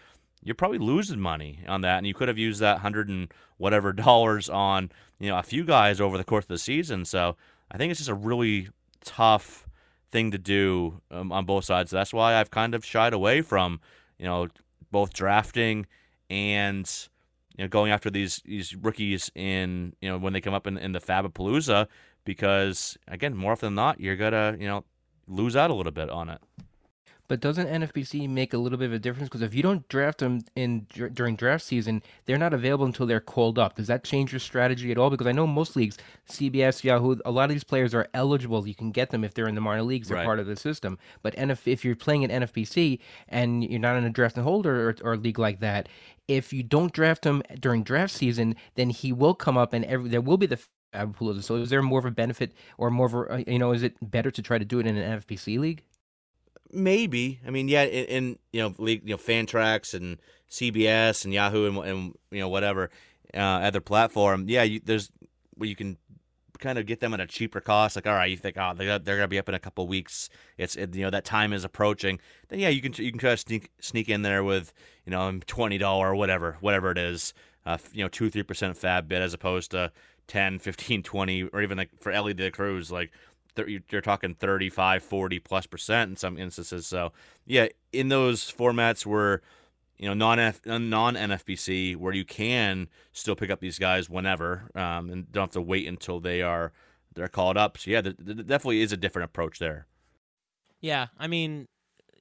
you're probably losing money on that, and you could have used that hundred and whatever dollars on you know a few guys over the course of the season. So I think it's just a really tough thing to do um, on both sides. That's why I've kind of shied away from, you know, both drafting and you know going after these these rookies in you know when they come up in, in the Fabapalooza because again more often than not you're gonna you know lose out a little bit on it. But doesn't NFBC make a little bit of a difference? Because if you don't draft them in during draft season, they're not available until they're called up. Does that change your strategy at all? Because I know most leagues, CBS, Yahoo, a lot of these players are eligible. You can get them if they're in the minor leagues. They're right. part of the system. But NF, if you're playing in NFBC and you're not in a draft and holder or, or league like that, if you don't draft him during draft season, then he will come up and every, there will be the So is there more of a benefit or more of a, uh, you know, is it better to try to do it in an NFBC league? Maybe. I mean, yeah, in, in you know, league, you know, Fantrax and CBS and Yahoo and, and you know whatever uh, other platform. Yeah, you, there's where you can kind of get them at a cheaper cost. Like, all right, you think, oh, they're, they're gonna be up in a couple weeks. It's it, you know that time is approaching. Then yeah, you can you can try to sneak sneak in there with you know twenty dollar or whatever whatever it is. Uh, you know, two three percent fab bit as opposed to 10, 15, 20, or even like for Elly De Cruz, like you're talking 35, 40 plus percent in some instances. So yeah, in those formats where you know non non NFBC where you can still pick up these guys whenever um, and don't have to wait until they are they're called up. So yeah, there, there definitely is a different approach there. Yeah, I mean,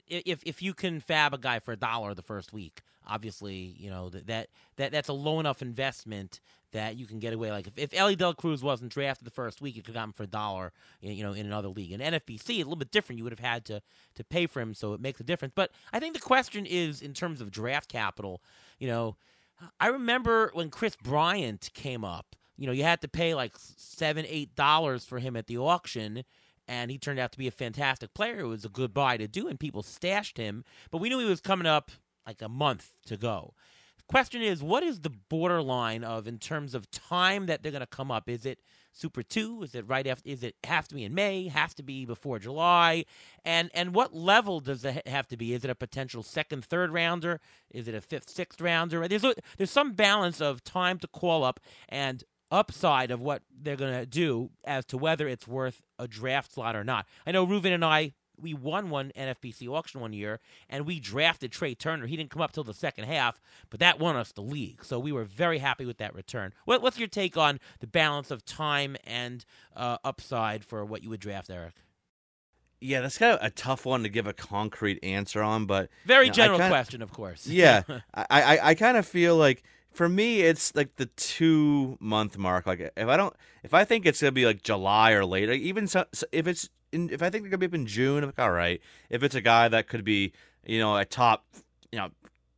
if if you can fab a guy for a dollar the first week, obviously you know that that that's a low enough investment that you can get away. Like if, if Elly De La Cruz wasn't drafted the first week, you could have got him for a dollar, you know, in another league. In NFBC, a little bit different. You would have had to to pay for him, so it makes a difference. But I think the question is in terms of draft capital. You know, I remember when Kris Bryant came up. You know, you had to pay like seven, eight dollars for him at the auction and he turned out to be a fantastic player. It was a good buy to do, and people stashed him. But we knew he was coming up like a month to go. Question is, what is the borderline of in terms of time that they're going to come up? Is it Super Two? Is it right after? Is it have to be in May? Have to be before July? And and what level does it have to be? Is it a potential second, third rounder? Is it a fifth, sixth rounder? There's a, there's some balance of time to call up and upside of what they're going to do as to whether it's worth a draft slot or not. I know Reuven and I we won one NFBC auction one year, and we drafted Trea Turner. He didn't come up till the second half, but that won us the league. So we were very happy with that return. What, what's your take on the balance of time and uh, upside for what you would draft, Eric? Yeah, that's kind of a tough one to give a concrete answer on, but very you know, general kinda, question, of course. Yeah, I, I, I kind of feel like for me, it's like the two month mark. Like if I don't, if I think it's gonna be like July or later, even so, if it's in, if I think they're gonna be up in June, I'm like, all right. If it's a guy that could be, you know, a top, you know,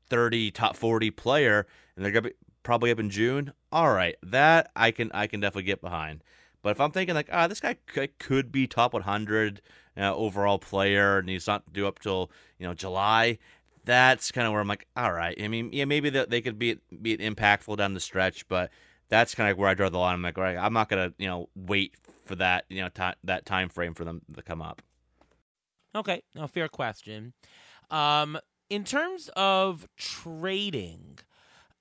thirty, top forty player, and they're gonna be probably up in June, all right, that I can I can definitely get behind. But if I'm thinking like, ah, this guy could, be top 100 uh, overall player, and he's not due up till you know July, that's kind of where I'm like, all right. I mean, yeah, maybe they could be be impactful down the stretch, but that's kind of where I draw the line. I'm like, all right, I'm not gonna you know wait for that you know t- that time frame for them to come up. Okay, no fair question. Um, in terms of trading,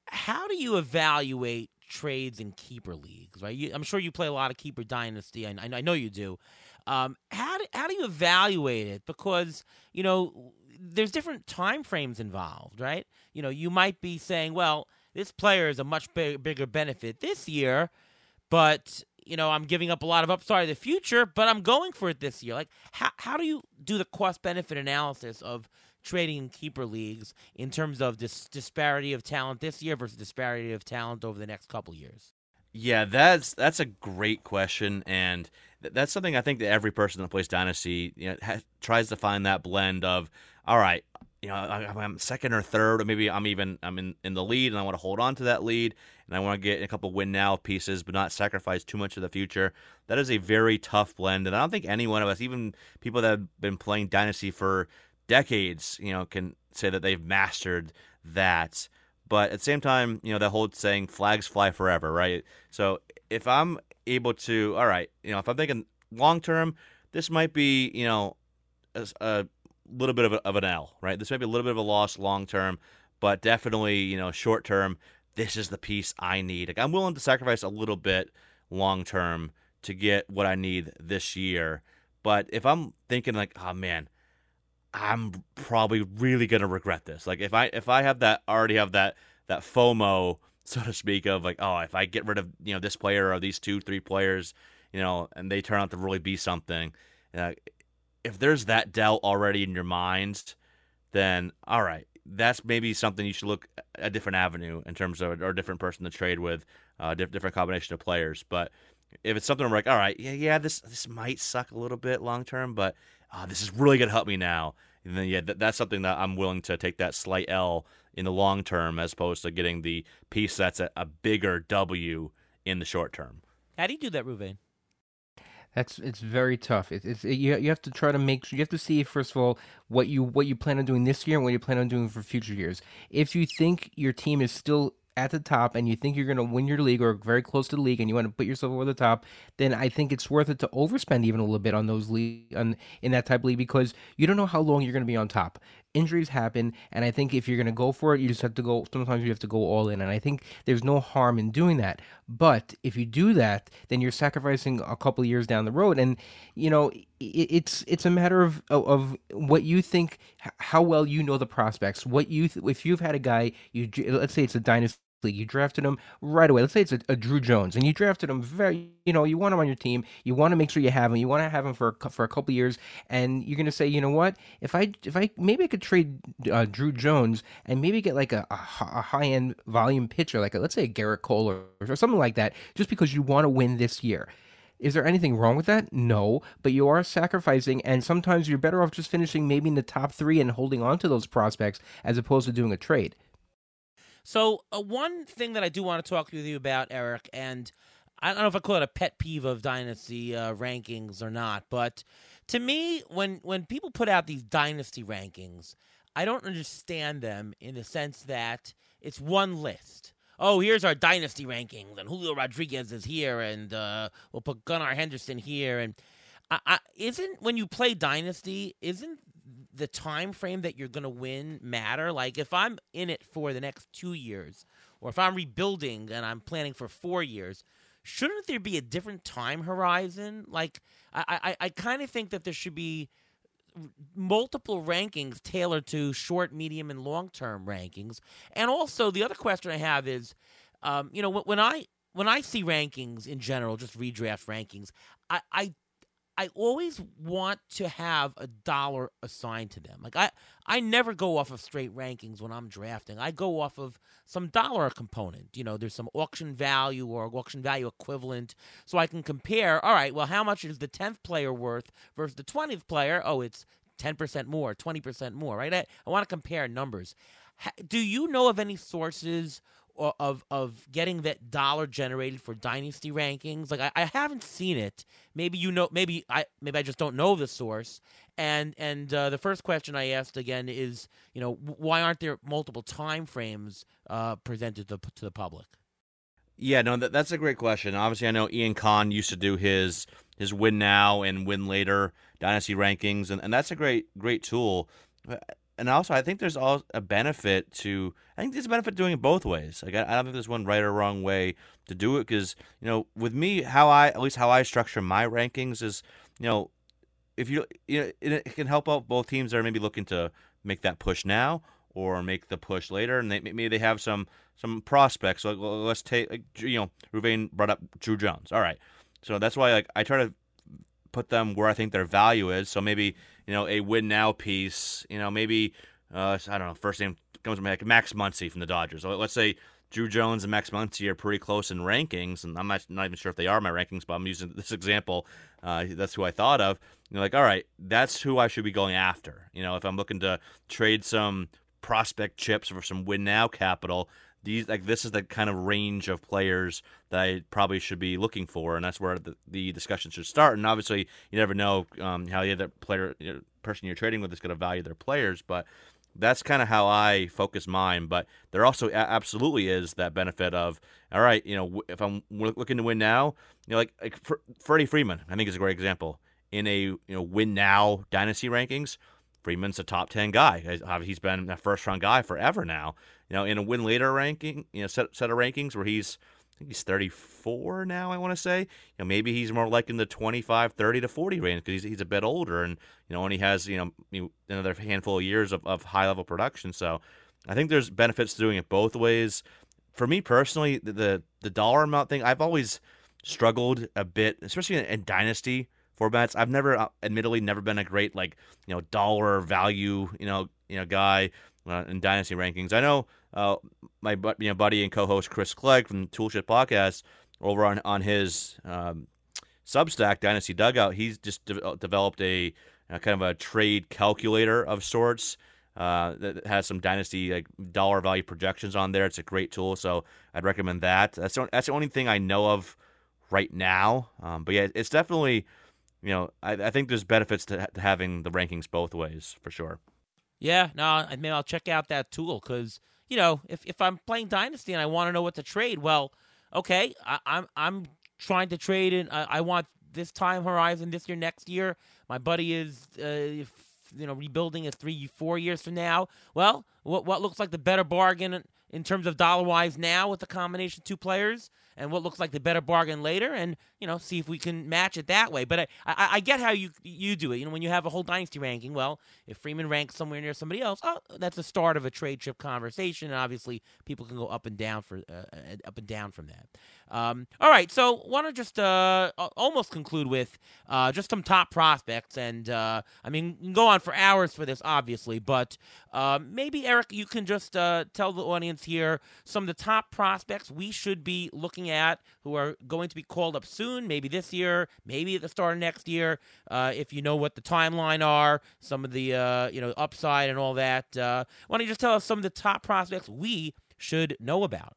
how do you evaluate trades in keeper leagues? Right, you, I'm sure you play a lot of keeper dynasty. I, I know you do. Um, how do, how do you evaluate it? Because you know there's different time frames involved, right? You know, you might be saying, well, this player is a much big, bigger benefit this year, but you know, I'm giving up a lot of upside in the future, but I'm going for it this year. Like, how how do you do the cost benefit analysis of trading in keeper leagues in terms of this disparity of talent this year versus disparity of talent over the next couple years? Yeah, that's that's a great question, and that's something I think that every person that plays Dynasty you know, has, tries to find that blend of, all right, you know, I'm second or third, or maybe I'm even I'm in, in the lead, and I want to hold on to that lead, and I want to get a couple win now pieces, but not sacrifice too much of the future. That is a very tough blend, and I don't think any one of us, even people that have been playing Dynasty for decades, you know, can say that they've mastered that. But at the same time, you know, that whole saying flags fly forever, right? So if I'm able to, all right, you know, if I'm thinking long term, this might be, you know, a, a uh, little bit of, a, of an L, right? This might be a little bit of a loss long term, but definitely, you know, short term, this is the piece I need. Like I'm willing to sacrifice a little bit long term to get what I need this year. But if I'm thinking like, oh man, I'm probably really gonna regret this. Like if I if I have that already have that that FOMO so to speak of like oh if I get rid of you know this player or these two three players you know and they turn out to really be something. Uh, if there's that doubt already in your mind, then all right, that's maybe something you should look a different avenue in terms of or a different person to trade with, uh, different combination of players. But if it's something I'm like, all right, yeah, yeah, this this might suck a little bit long term, but oh, this is really gonna help me now. And then yeah, that's something that I'm willing to take that slight L in the long term as opposed to getting the piece that's a, a bigger W in the short term. How do you do that, Reuven? That's it's very tough. It, it's it, you you have to try to make sure you have to see first of all what you what you plan on doing this year and what you plan on doing for future years. If you think your team is still at the top and you think you're going to win your league or very close to the league and you want to put yourself over the top, then I think it's worth it to overspend even a little bit on those league on, in that type of league because you don't know how long you're going to be on top. Injuries happen, and I think if you're going to go for it, you just have to go. Sometimes you have to go all in, and I think there's no harm in doing that. But if you do that, then you're sacrificing a couple years down the road, and you know it's it's a matter of of what you think, how well you know the prospects. What you th- if you've had a guy, you let's say it's a dynasty. You drafted him right away. Let's say it's a, a, Drew Jones, and you drafted him very, you know, you want him on your team. You want to make sure you have him. You want to have him for a, for a couple years, and you're gonna say, you know what? If I if I maybe I could trade uh, Drew Jones and maybe get like a, a, high end volume pitcher, like a, let's say a Gerrit Cole or, or something like that, just because you want to win this year. Is there anything wrong with that? No, but you are sacrificing, and sometimes you're better off just finishing maybe in the top three and holding on to those prospects as opposed to doing a trade. So, uh, one thing that I do want to talk with you about, Eric, and I don't know if I call it a pet peeve of dynasty uh, rankings or not, but to me, when when people put out these dynasty rankings, I don't understand them in the sense that it's one list. Oh, here's our dynasty rankings, and Julio Rodriguez is here, and uh, we'll put Gunnar Henderson here, and I, I, isn't when you play dynasty, isn't the time frame that you're going to win matter? Like if I'm in it for the next 2 years or if I'm rebuilding and I'm planning for 4 years, shouldn't there be a different time horizon? Like I I, I kind of think that there should be multiple rankings tailored to short, medium, and long term rankings. And also, the other question I have is, um, you know, when I when I see rankings in general, just redraft rankings, I, I I always want to have a dollar assigned to them. Like I, I never go off of straight rankings when I'm drafting. I go off of some dollar component. You know, there's some auction value or auction value equivalent, so I can compare. All right, well, how much is the tenth player worth versus the twentieth player? Oh, it's ten percent more, twenty percent more, right? I, I want to compare numbers. do you know of any sources? Of of getting that dollar generated for dynasty rankings. Like I, I haven't seen it. Maybe you know. Maybe I maybe I just don't know the source. And and uh, the first question I asked again is, you know, why aren't there multiple time frames uh, presented to, to the public? Yeah, no, that, that's a great question. Obviously, I know Ian Kahn used to do his his win now and win later dynasty rankings, and, and that's a great great tool. And also I think there's all a benefit to. I think there's a benefit doing it both ways. Like I, I don't think there's one right or wrong way to do it because you know with me how I at least how I structure my rankings is you know if you you know it, it can help out both teams that are maybe looking to make that push now or make the push later, and they, maybe they have some some prospects. Like well, let's take like, you know Reuven brought up Drew Jones. All right, so that's why like I try to put them where I think their value is. So maybe you know a win now piece. You know maybe uh, I don't know first name comes to my like Max Muncy from the Dodgers. Let's say Drew Jones and Max Muncy are pretty close in rankings, and I'm not, not even sure if they are my rankings, but I'm using this example. Uh, that's who I thought of. You're like, all right, that's who I should be going after. You know, if I'm looking to trade some prospect chips for some win now capital, these like this is the kind of range of players that I probably should be looking for, and that's where the, the discussion should start. And obviously, you never know um, how the other player, you know, person you're trading with is going to value their players, but that's kind of how I focus mine. But there also absolutely is that benefit of, all right, you know, if I'm looking to win now, you know, like, like Freddie Freeman, I think is a great example in a you know win now dynasty rankings. Freeman's a top ten guy. He's been a first round guy forever now. You know, in a win later ranking, you know, set set of rankings where he's I think he's 34 now, I want to say. You know, maybe he's more like in the 25, 30 to 40 range because he's, he's a bit older and, you know, only has, you know, another handful of years of, of high level production. So I think there's benefits to doing it both ways. For me personally, the, the, the dollar amount thing, I've always struggled a bit, especially in, in dynasty formats. I've never, uh, admittedly, never been a great, like, you know, dollar value, you know, you know, guy uh, in dynasty rankings. I know uh, my you know, buddy and co-host Chris Clegg from the Toolshed Podcast over on on his um, Substack Dynasty Dugout. He's just de- uh, developed a, a, kind of a trade calculator of sorts. Uh, that has some dynasty like dollar value projections on there. It's a great tool, so I'd recommend that. That's the, that's the only thing I know of right now. Um, but yeah, it's definitely, you know, I, I think there's benefits to, to having the rankings both ways for sure. Yeah, no, maybe I'll check out that tool because you know, if if I'm playing Dynasty and I want to know what to trade, well, okay, I, am I'm, I'm trying to trade and I, I, want this time horizon this year, next year. My buddy is, uh, you know, rebuilding it three, four years from now. Well, what what looks like the better bargain in terms of dollar wise now with the combination two players? and what looks like the better bargain later, and you know, see if we can match it that way. But I, I, I get how you you do it. You know, when you have a whole dynasty ranking, well, if Freeman ranks somewhere near somebody else, oh, that's the start of a trade chip conversation, and obviously people can go up and down for uh, uh up and down from that. Um, all right, so want to just uh, almost conclude with uh, just some top prospects, and uh, I mean, go on for hours for this, obviously, but uh, maybe Eric, you can just tell the audience here some of the top prospects we should be looking at who are going to be called up soon, maybe this year, maybe at the start of next year, uh, if you know what the timeline are, some of the you know upside and all that. why don't you just tell us some of the top prospects we should know about?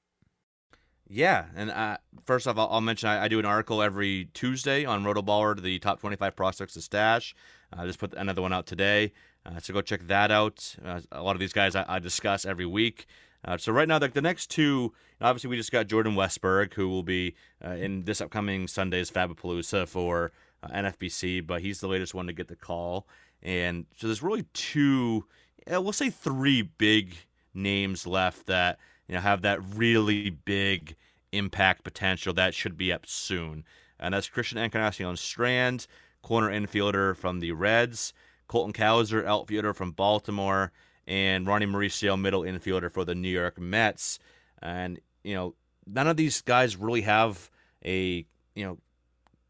Yeah, and uh, first off, I'll, I'll mention I, I, do an article every Tuesday on RotoBaller, the top 25 prospects to stash. I just put another one out today, uh, so go check that out. Uh, a lot of these guys I, I discuss every week. Uh, so right now, the, the, next two, obviously, we just got Jordan Westburg, who will be uh, in this upcoming Sunday's Fabapalooza for uh, NFBC, but he's the latest one to get the call. And so there's really two, we'll say three big names left that you know have that really big impact potential that should be up soon. And that's Christian Encarnacion Strand, corner infielder from the Reds, Colton Cowser, outfielder from Baltimore, and Ronnie Mauricio, middle infielder for the New York Mets. And, you know, none of these guys really have a, you know,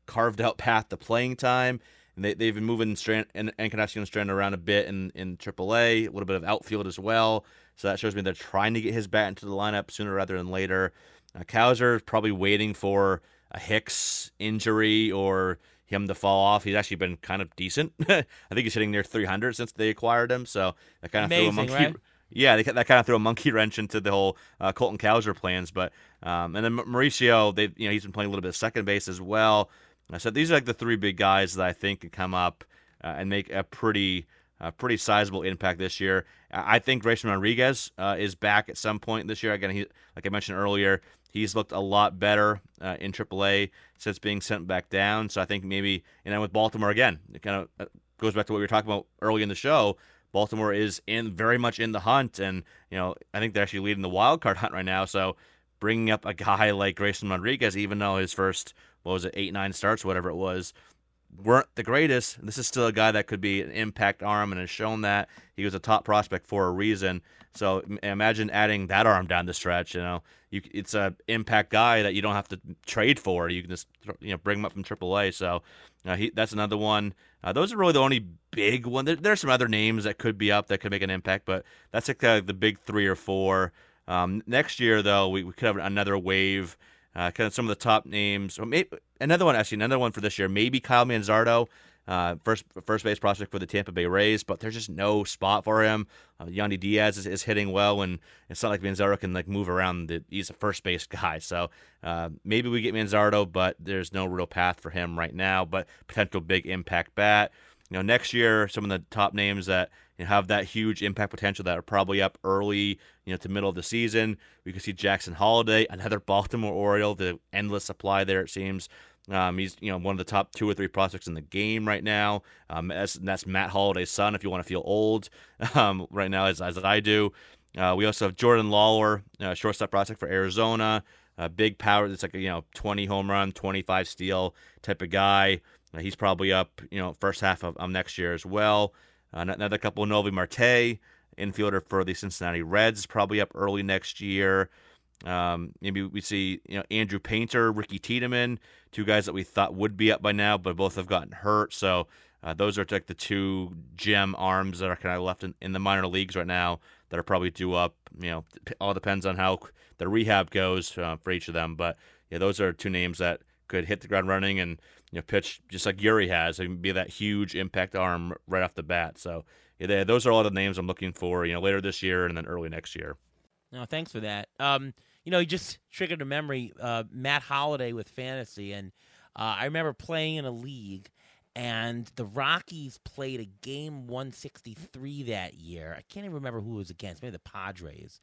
carved out path to playing time. And they, they've been moving Strand, Encarnacion Strand around a bit in, in AAA, a little bit of outfield as well. So that shows me they're trying to get his bat into the lineup sooner rather than later. Uh, Cowser is probably waiting for a Hicks injury or him to fall off. He's actually been kind of decent. I think he's hitting near 300 since they acquired him. So that kind of Amazing, threw a monkey. Right? Yeah, they, that kind of threw a monkey wrench into the whole uh, Colton Cowser plans. But um, and then Mauricio, they you know he's been playing a little bit of second base as well. I said these are like the three big guys that I think can come up uh, and make a pretty a pretty sizable impact this year. I think Grayson Rodriguez uh, is back at some point this year. Again, he, like I mentioned earlier, he's looked a lot better uh, in AAA since being sent back down. So I think maybe, and then with Baltimore again, it kind of uh, goes back to what we were talking about early in the show. Baltimore is in very much in the hunt, and you know I think they're actually leading the wild card hunt right now. So bringing up a guy like Grayson Rodriguez, even though his first what was it eight nine starts, whatever it was, weren't the greatest. This is still a guy that could be an impact arm and has shown that he was a top prospect for a reason. So imagine adding that arm down the stretch. You know, you, it's a impact guy that you don't have to trade for. You can just you know bring him up from AAA. So uh, he, that's another one. Uh, those are really the only big one. There, there, are some other names that could be up that could make an impact, but that's like uh, the big three or four. Um, next year, though, we, we could have another wave. Uh, kind of some of the top names. Maybe, another one, actually, another one for this year. Maybe Kyle Manzardo, uh, first first base prospect for the Tampa Bay Rays, but there's just no spot for him. Uh, Yandy Diaz is, is, hitting well, and it's not like Manzardo can like move around. The, he's a first base guy, so uh, maybe we get Manzardo, but there's no real path for him right now. But potential big impact bat. You know, next year, some of the top names that have that huge impact potential that are probably up early, you know, to middle of the season. We could see Jackson Holliday, another Baltimore Oriole, the endless supply there, it seems. Um, he's you know one of the top two or three prospects in the game right now. Um, that's, that's Matt Holliday's son. If you want to feel old, um, right now as, as I do. Uh, we also have Jordan Lawlar, uh, shortstop prospect for Arizona. Uh, big power. It's like a, you know 20 home run, 25 steal type of guy. Uh, he's probably up you know first half of, of next year as well. Uh, another couple, Noelvi Marte, infielder for the Cincinnati Reds, probably up early next year. Um, maybe we see you know Andrew Painter, Ricky Tiedemann, two guys that we thought would be up by now, but both have gotten hurt. So uh, those are like the two gem arms that are kind of left in, in the minor leagues right now that are probably due up. You know, all depends on how the rehab goes uh, for each of them. But yeah, those are two names that could hit the ground running and you know pitch just like Eury has and be that huge impact arm right off the bat. So yeah, those are all the names I'm looking for. You know, later this year and then early next year. No, thanks for that. Um, you know, you just triggered a memory. Uh, Matt Holliday with fantasy, and uh, I remember playing in a league, and the Rockies played a game 163 that year. I can't even remember who it was against. Maybe the Padres,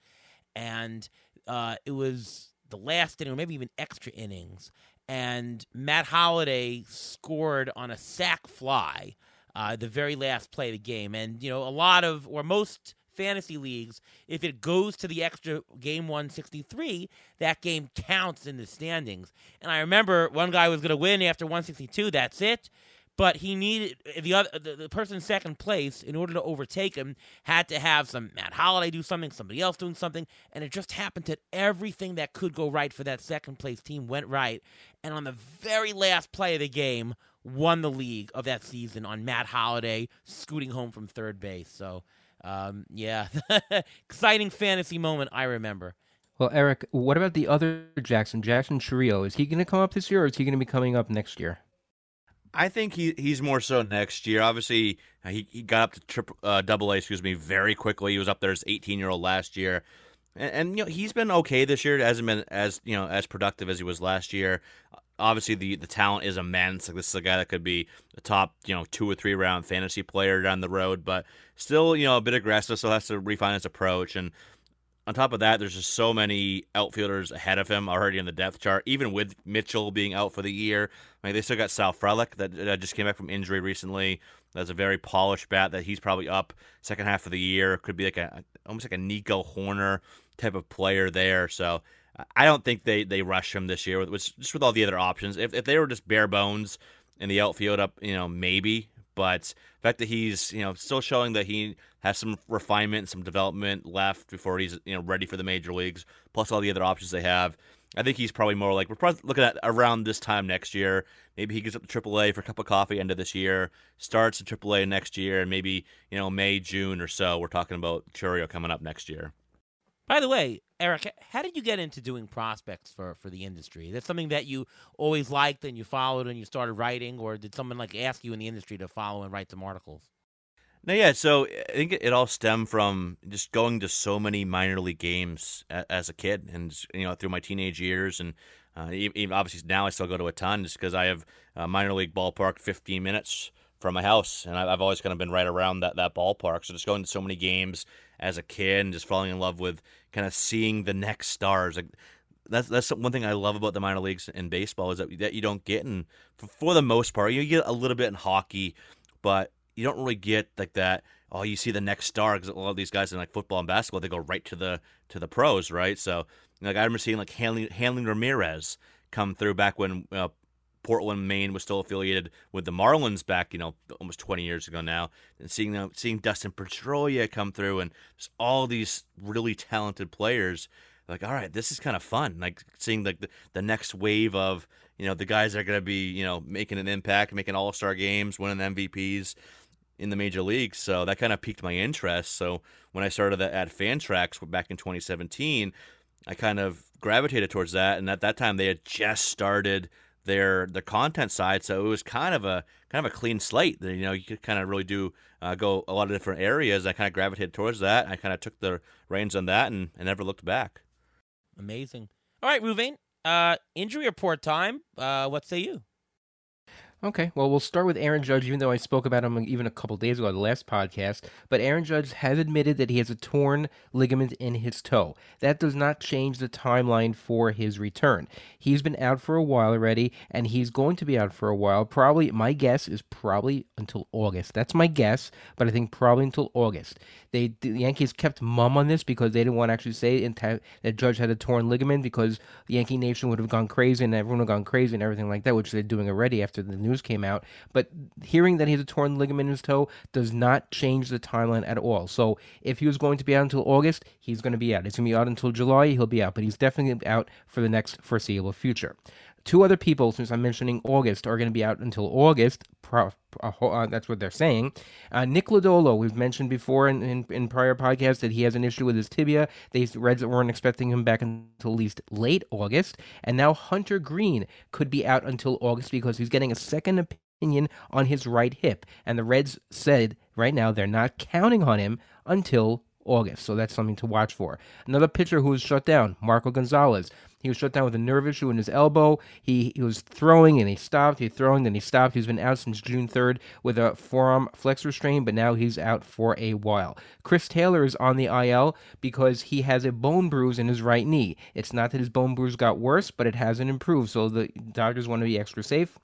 and uh, it was the last inning, or maybe even extra innings, and Matt Holliday scored on a sac fly, uh, the very last play of the game. And you know, a lot of or most fantasy leagues, if it goes to the extra game 163, that game counts in the standings. And I remember one guy was going to win after 162. That's it but he needed the other the, the person in second place in order to overtake him had to have some Matt Holliday do something, somebody else doing something, and it just happened that everything that could go right for that second place team went right, and on the very last play of the game, won the league of that season on Matt Holliday scooting home from third base. So, um, yeah, exciting fantasy moment I remember. Well, Eric, what about the other Jackson, Jackson Chourio? Is he going to come up this year, or is he going to be coming up next year? I think he he's more so next year. Obviously, he, he got up to triple uh, double A, excuse me, very quickly. He was up there as 18 year old last year, and, and, you know he's been okay this year. It hasn't been as you know as productive as he was last year. Obviously, the the talent is immense. Like this is a guy that could be a top you know two or three round fantasy player down the road, but still you know a bit aggressive. So has to refine his approach and on top of that, there's just so many outfielders ahead of him already in the depth chart. Even with Mitchell being out for the year, I mean, they still got Sal Frelick that, just came back from injury recently. That's a very polished bat that he's probably up second half of the year. Could be like a almost like a Nico Hoerner type of player there. So I don't think they, they rush him this year. With, just with all the other options. If if they were just bare bones in the outfield, up you know maybe but fact that he's you know still showing that he has some refinement, and some development left before he's you know ready for the major leagues, plus all the other options they have. I think he's probably more like we're probably looking at around this time next year. Maybe he gets up to AAA for a cup of coffee end of this year, starts at AAA next year, and maybe you know May, June or so. We're talking about Chourio coming up next year. By the way, Eric, how did you get into doing prospects for, for the industry? Is that something that you always liked and you followed and you started writing, or did someone like ask you in the industry to follow and write some articles? No, yeah. So I think it all stemmed from just going to so many minor league games as a kid, and you know through my teenage years, and uh, even obviously now I still go to a ton just because I have a minor league ballpark 15 minutes from my house, and I've always kind of been right around that that ballpark. So just going to so many games as a kid and just falling in love with kind of seeing the next stars. Like that's that's one thing I love about the minor leagues in baseball is that that you don't get in for, the most part. You get a little bit in hockey, but you don't really get like that oh, you see the next star because a lot of these guys in like football and basketball, they go right to the to the pros, right? So like I remember seeing like Hanley, Hanley Ramirez come through back when uh, Portland, Maine was still affiliated with the Marlins back, you know, almost 20 years ago now, and seeing them, seeing Dustin Pedroia come through, and just all these really talented players. Like, all right, this is kind of fun. Like seeing like the, the next wave of you know the guys that are going to be you know making an impact, making All Star games, winning MVPs in the major leagues. So that kind of piqued my interest. So when I started at Fantrax back in 2017, I kind of gravitated towards that. And at that time, they had just started their the content side, so it was kind of a kind of a clean slate. You know, you could kind of really do uh, go a lot of different areas. I kind of gravitated towards that. I kind of took the reins on that and, and never looked back. Amazing. All right, Reuven. Uh, injury report time. Uh, what say you? Okay, well, we'll start with Aaron Judge, even though I spoke about him even a couple days ago, the last podcast. But Aaron Judge has admitted that he has a torn ligament in his toe. That does not change the timeline for his return. He's been out for a while already, and he's going to be out for a while. Probably, my guess is probably until August. That's my guess, but I think probably until August. They the Yankees kept mum on this because they didn't want to actually say that Judge had a torn ligament because the Yankee Nation would have gone crazy and everyone would have gone crazy and everything like that, which they're doing already after the news came out. But hearing that he has a torn ligament in his toe does not change the timeline at all. So if he was going to be out until August, he's going to be out. He's going to be out until July, he'll be out, but he's definitely out for the next foreseeable future. Two other people, since I'm mentioning August, are going to be out until August. Pro, uh, that's what they're saying. Uh, Nick Lodolo, we've mentioned before in, in, in, prior podcasts that he has an issue with his tibia. They Reds weren't expecting him back until at least late August. And now Hunter Greene could be out until August because he's getting a second opinion on his right hip. And the Reds said right now they're not counting on him until August. So that's something to watch for. Another pitcher who was shut down, Marco Gonzales. He was shut down with a nerve issue in his elbow. He, he was throwing and he stopped. He throwing, then he stopped. He's been out since June 3rd with a forearm flexor strain, but now he's out for a while. Chris Taylor is on the IL because he has a bone bruise in his right knee. It's not that his bone bruise got worse, but it hasn't improved. So the doctors want to be extra safe.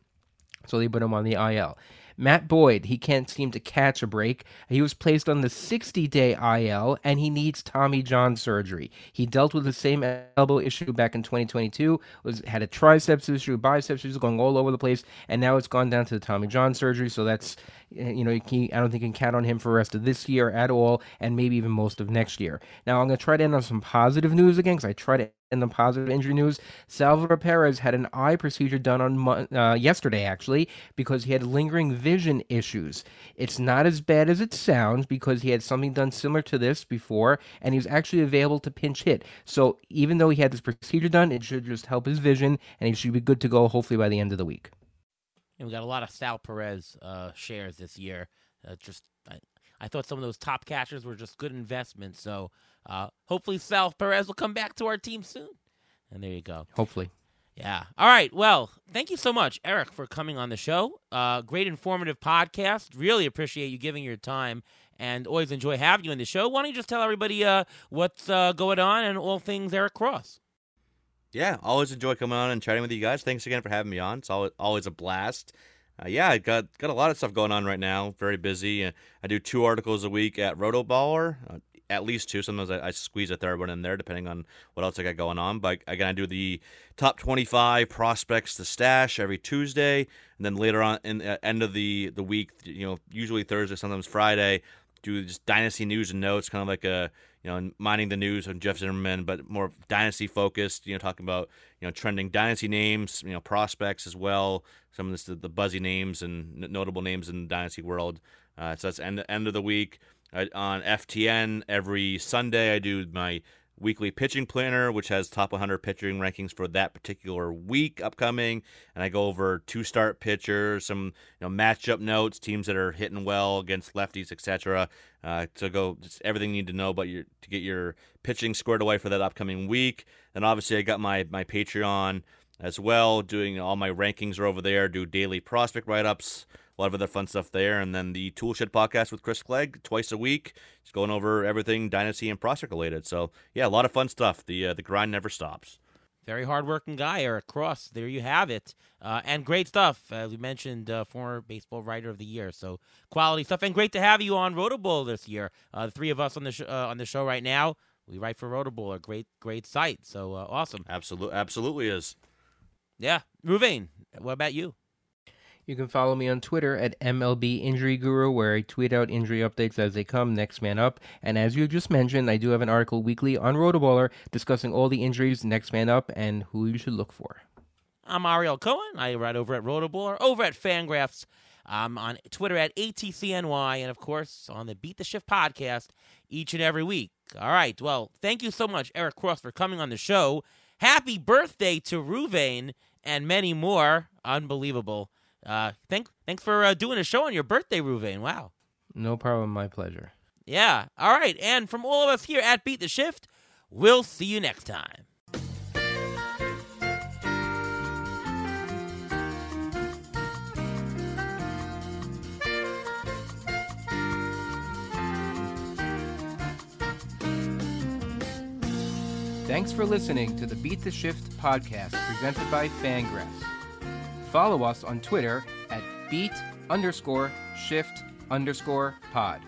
So they put him on the IL. Matt Boyd, he can't seem to catch a break. He was placed on the 60 day IL and he needs Tommy John surgery. He dealt with the same elbow issue back in 2022, was had a triceps issue, biceps issue going all over the place, and now it's gone down to the Tommy John surgery. So that's, eh, you know, you I don't think you can count on him for the rest of this year at all, and maybe even most of next year. Now, I'm going to try to end on some positive news again because I try to in the positive injury news, Salvador Perez had an eye procedure done on uh, yesterday, actually, because he had lingering vision issues. It's not as bad as it sounds because he had something done similar to this before, and he was actually available to pinch hit. So even though he had this procedure done, it should just help his vision, and he should be good to go hopefully by the end of the week. And we got a lot of Sal Perez uh, shares this year. Uh, just I, I thought some of those top catchers were just good investments. So uh, hopefully, Sal Perez will come back to our team soon. And there you go. Hopefully. Yeah. All right. Well, thank you so much, Eric, for coming on the show. Uh, great informative podcast. Really appreciate you giving your time and always enjoy having you in the show. Why don't you just tell everybody uh, what's uh, going on and all things Eric Cross? Yeah, always enjoy coming on and chatting with you guys. Thanks again for having me on. It's always, always a blast. Uh, yeah, I got got a lot of stuff going on right now. Very busy. Uh, I do two articles a week at RotoBaller, uh, at least two. Sometimes I, I, squeeze a third one in there, depending on what else I got going on. But again, I do the top 25 prospects to stash every Tuesday, and then later on in the end of the the week, you know, usually Thursday, sometimes Friday, do just dynasty news and notes, kind of like a you know, mining the news on Jeff Zimmerman, but more dynasty focused. You know, talking about you know trending dynasty names, you know, prospects as well. Some of this, the, the buzzy names and notable names in the dynasty world. Uh, so that's end end of the week uh, on FTN every Sunday. I do my weekly pitching planner, which has top 100 pitching rankings for that particular week upcoming, and I go over two start pitchers, some you know matchup notes, teams that are hitting well against lefties, etc. Uh, to go just everything you need to know about your to get your pitching squared away for that upcoming week. And obviously, I got my my Patreon as well, doing all my rankings are over there. Do daily prospect write ups a lot of other fun stuff there. And then the Toolshed podcast with Chris Clegg twice a week. Just going over everything Dynasty and Prospect related. So, yeah, a lot of fun stuff. The, uh, the grind never stops. very hardworking guy, Eric Cross. There you have it. Uh, and great stuff. As we mentioned, uh, former baseball writer of the year. So quality stuff. And great to have you on RotoBaller this year. Uh, the three of us on the, sh- uh, on the show right now, we write for RotoBaller, a great, great site. So uh, awesome. Absolutely, absolutely is. Yeah. Reuven, what about you? You can follow me on Twitter at MLB Injury Guru, where I tweet out injury updates as they come, next man up. And as you just mentioned, I do have an article weekly on RotoBaller discussing all the injuries, next man up, and who you should look for. I'm Ariel Cohen. I write over at RotoBaller, over at Fangraphs. I'm on Twitter at ATCNY, and of course on the Beat the Shift podcast each and every week. All right. Well, thank you so much, Eric Cross, for coming on the show. Happy birthday to Reuven and many more. Unbelievable. Uh, thank, thanks for uh, doing a show on your birthday, Reuven. Wow. No problem, my pleasure. Yeah. All right. And from all of us here at Beat the Shift, we'll see you next time. Thanks for listening to the Beat the Shift podcast presented by Fangraphs. Follow us on Twitter at beat underscore shift underscore pod.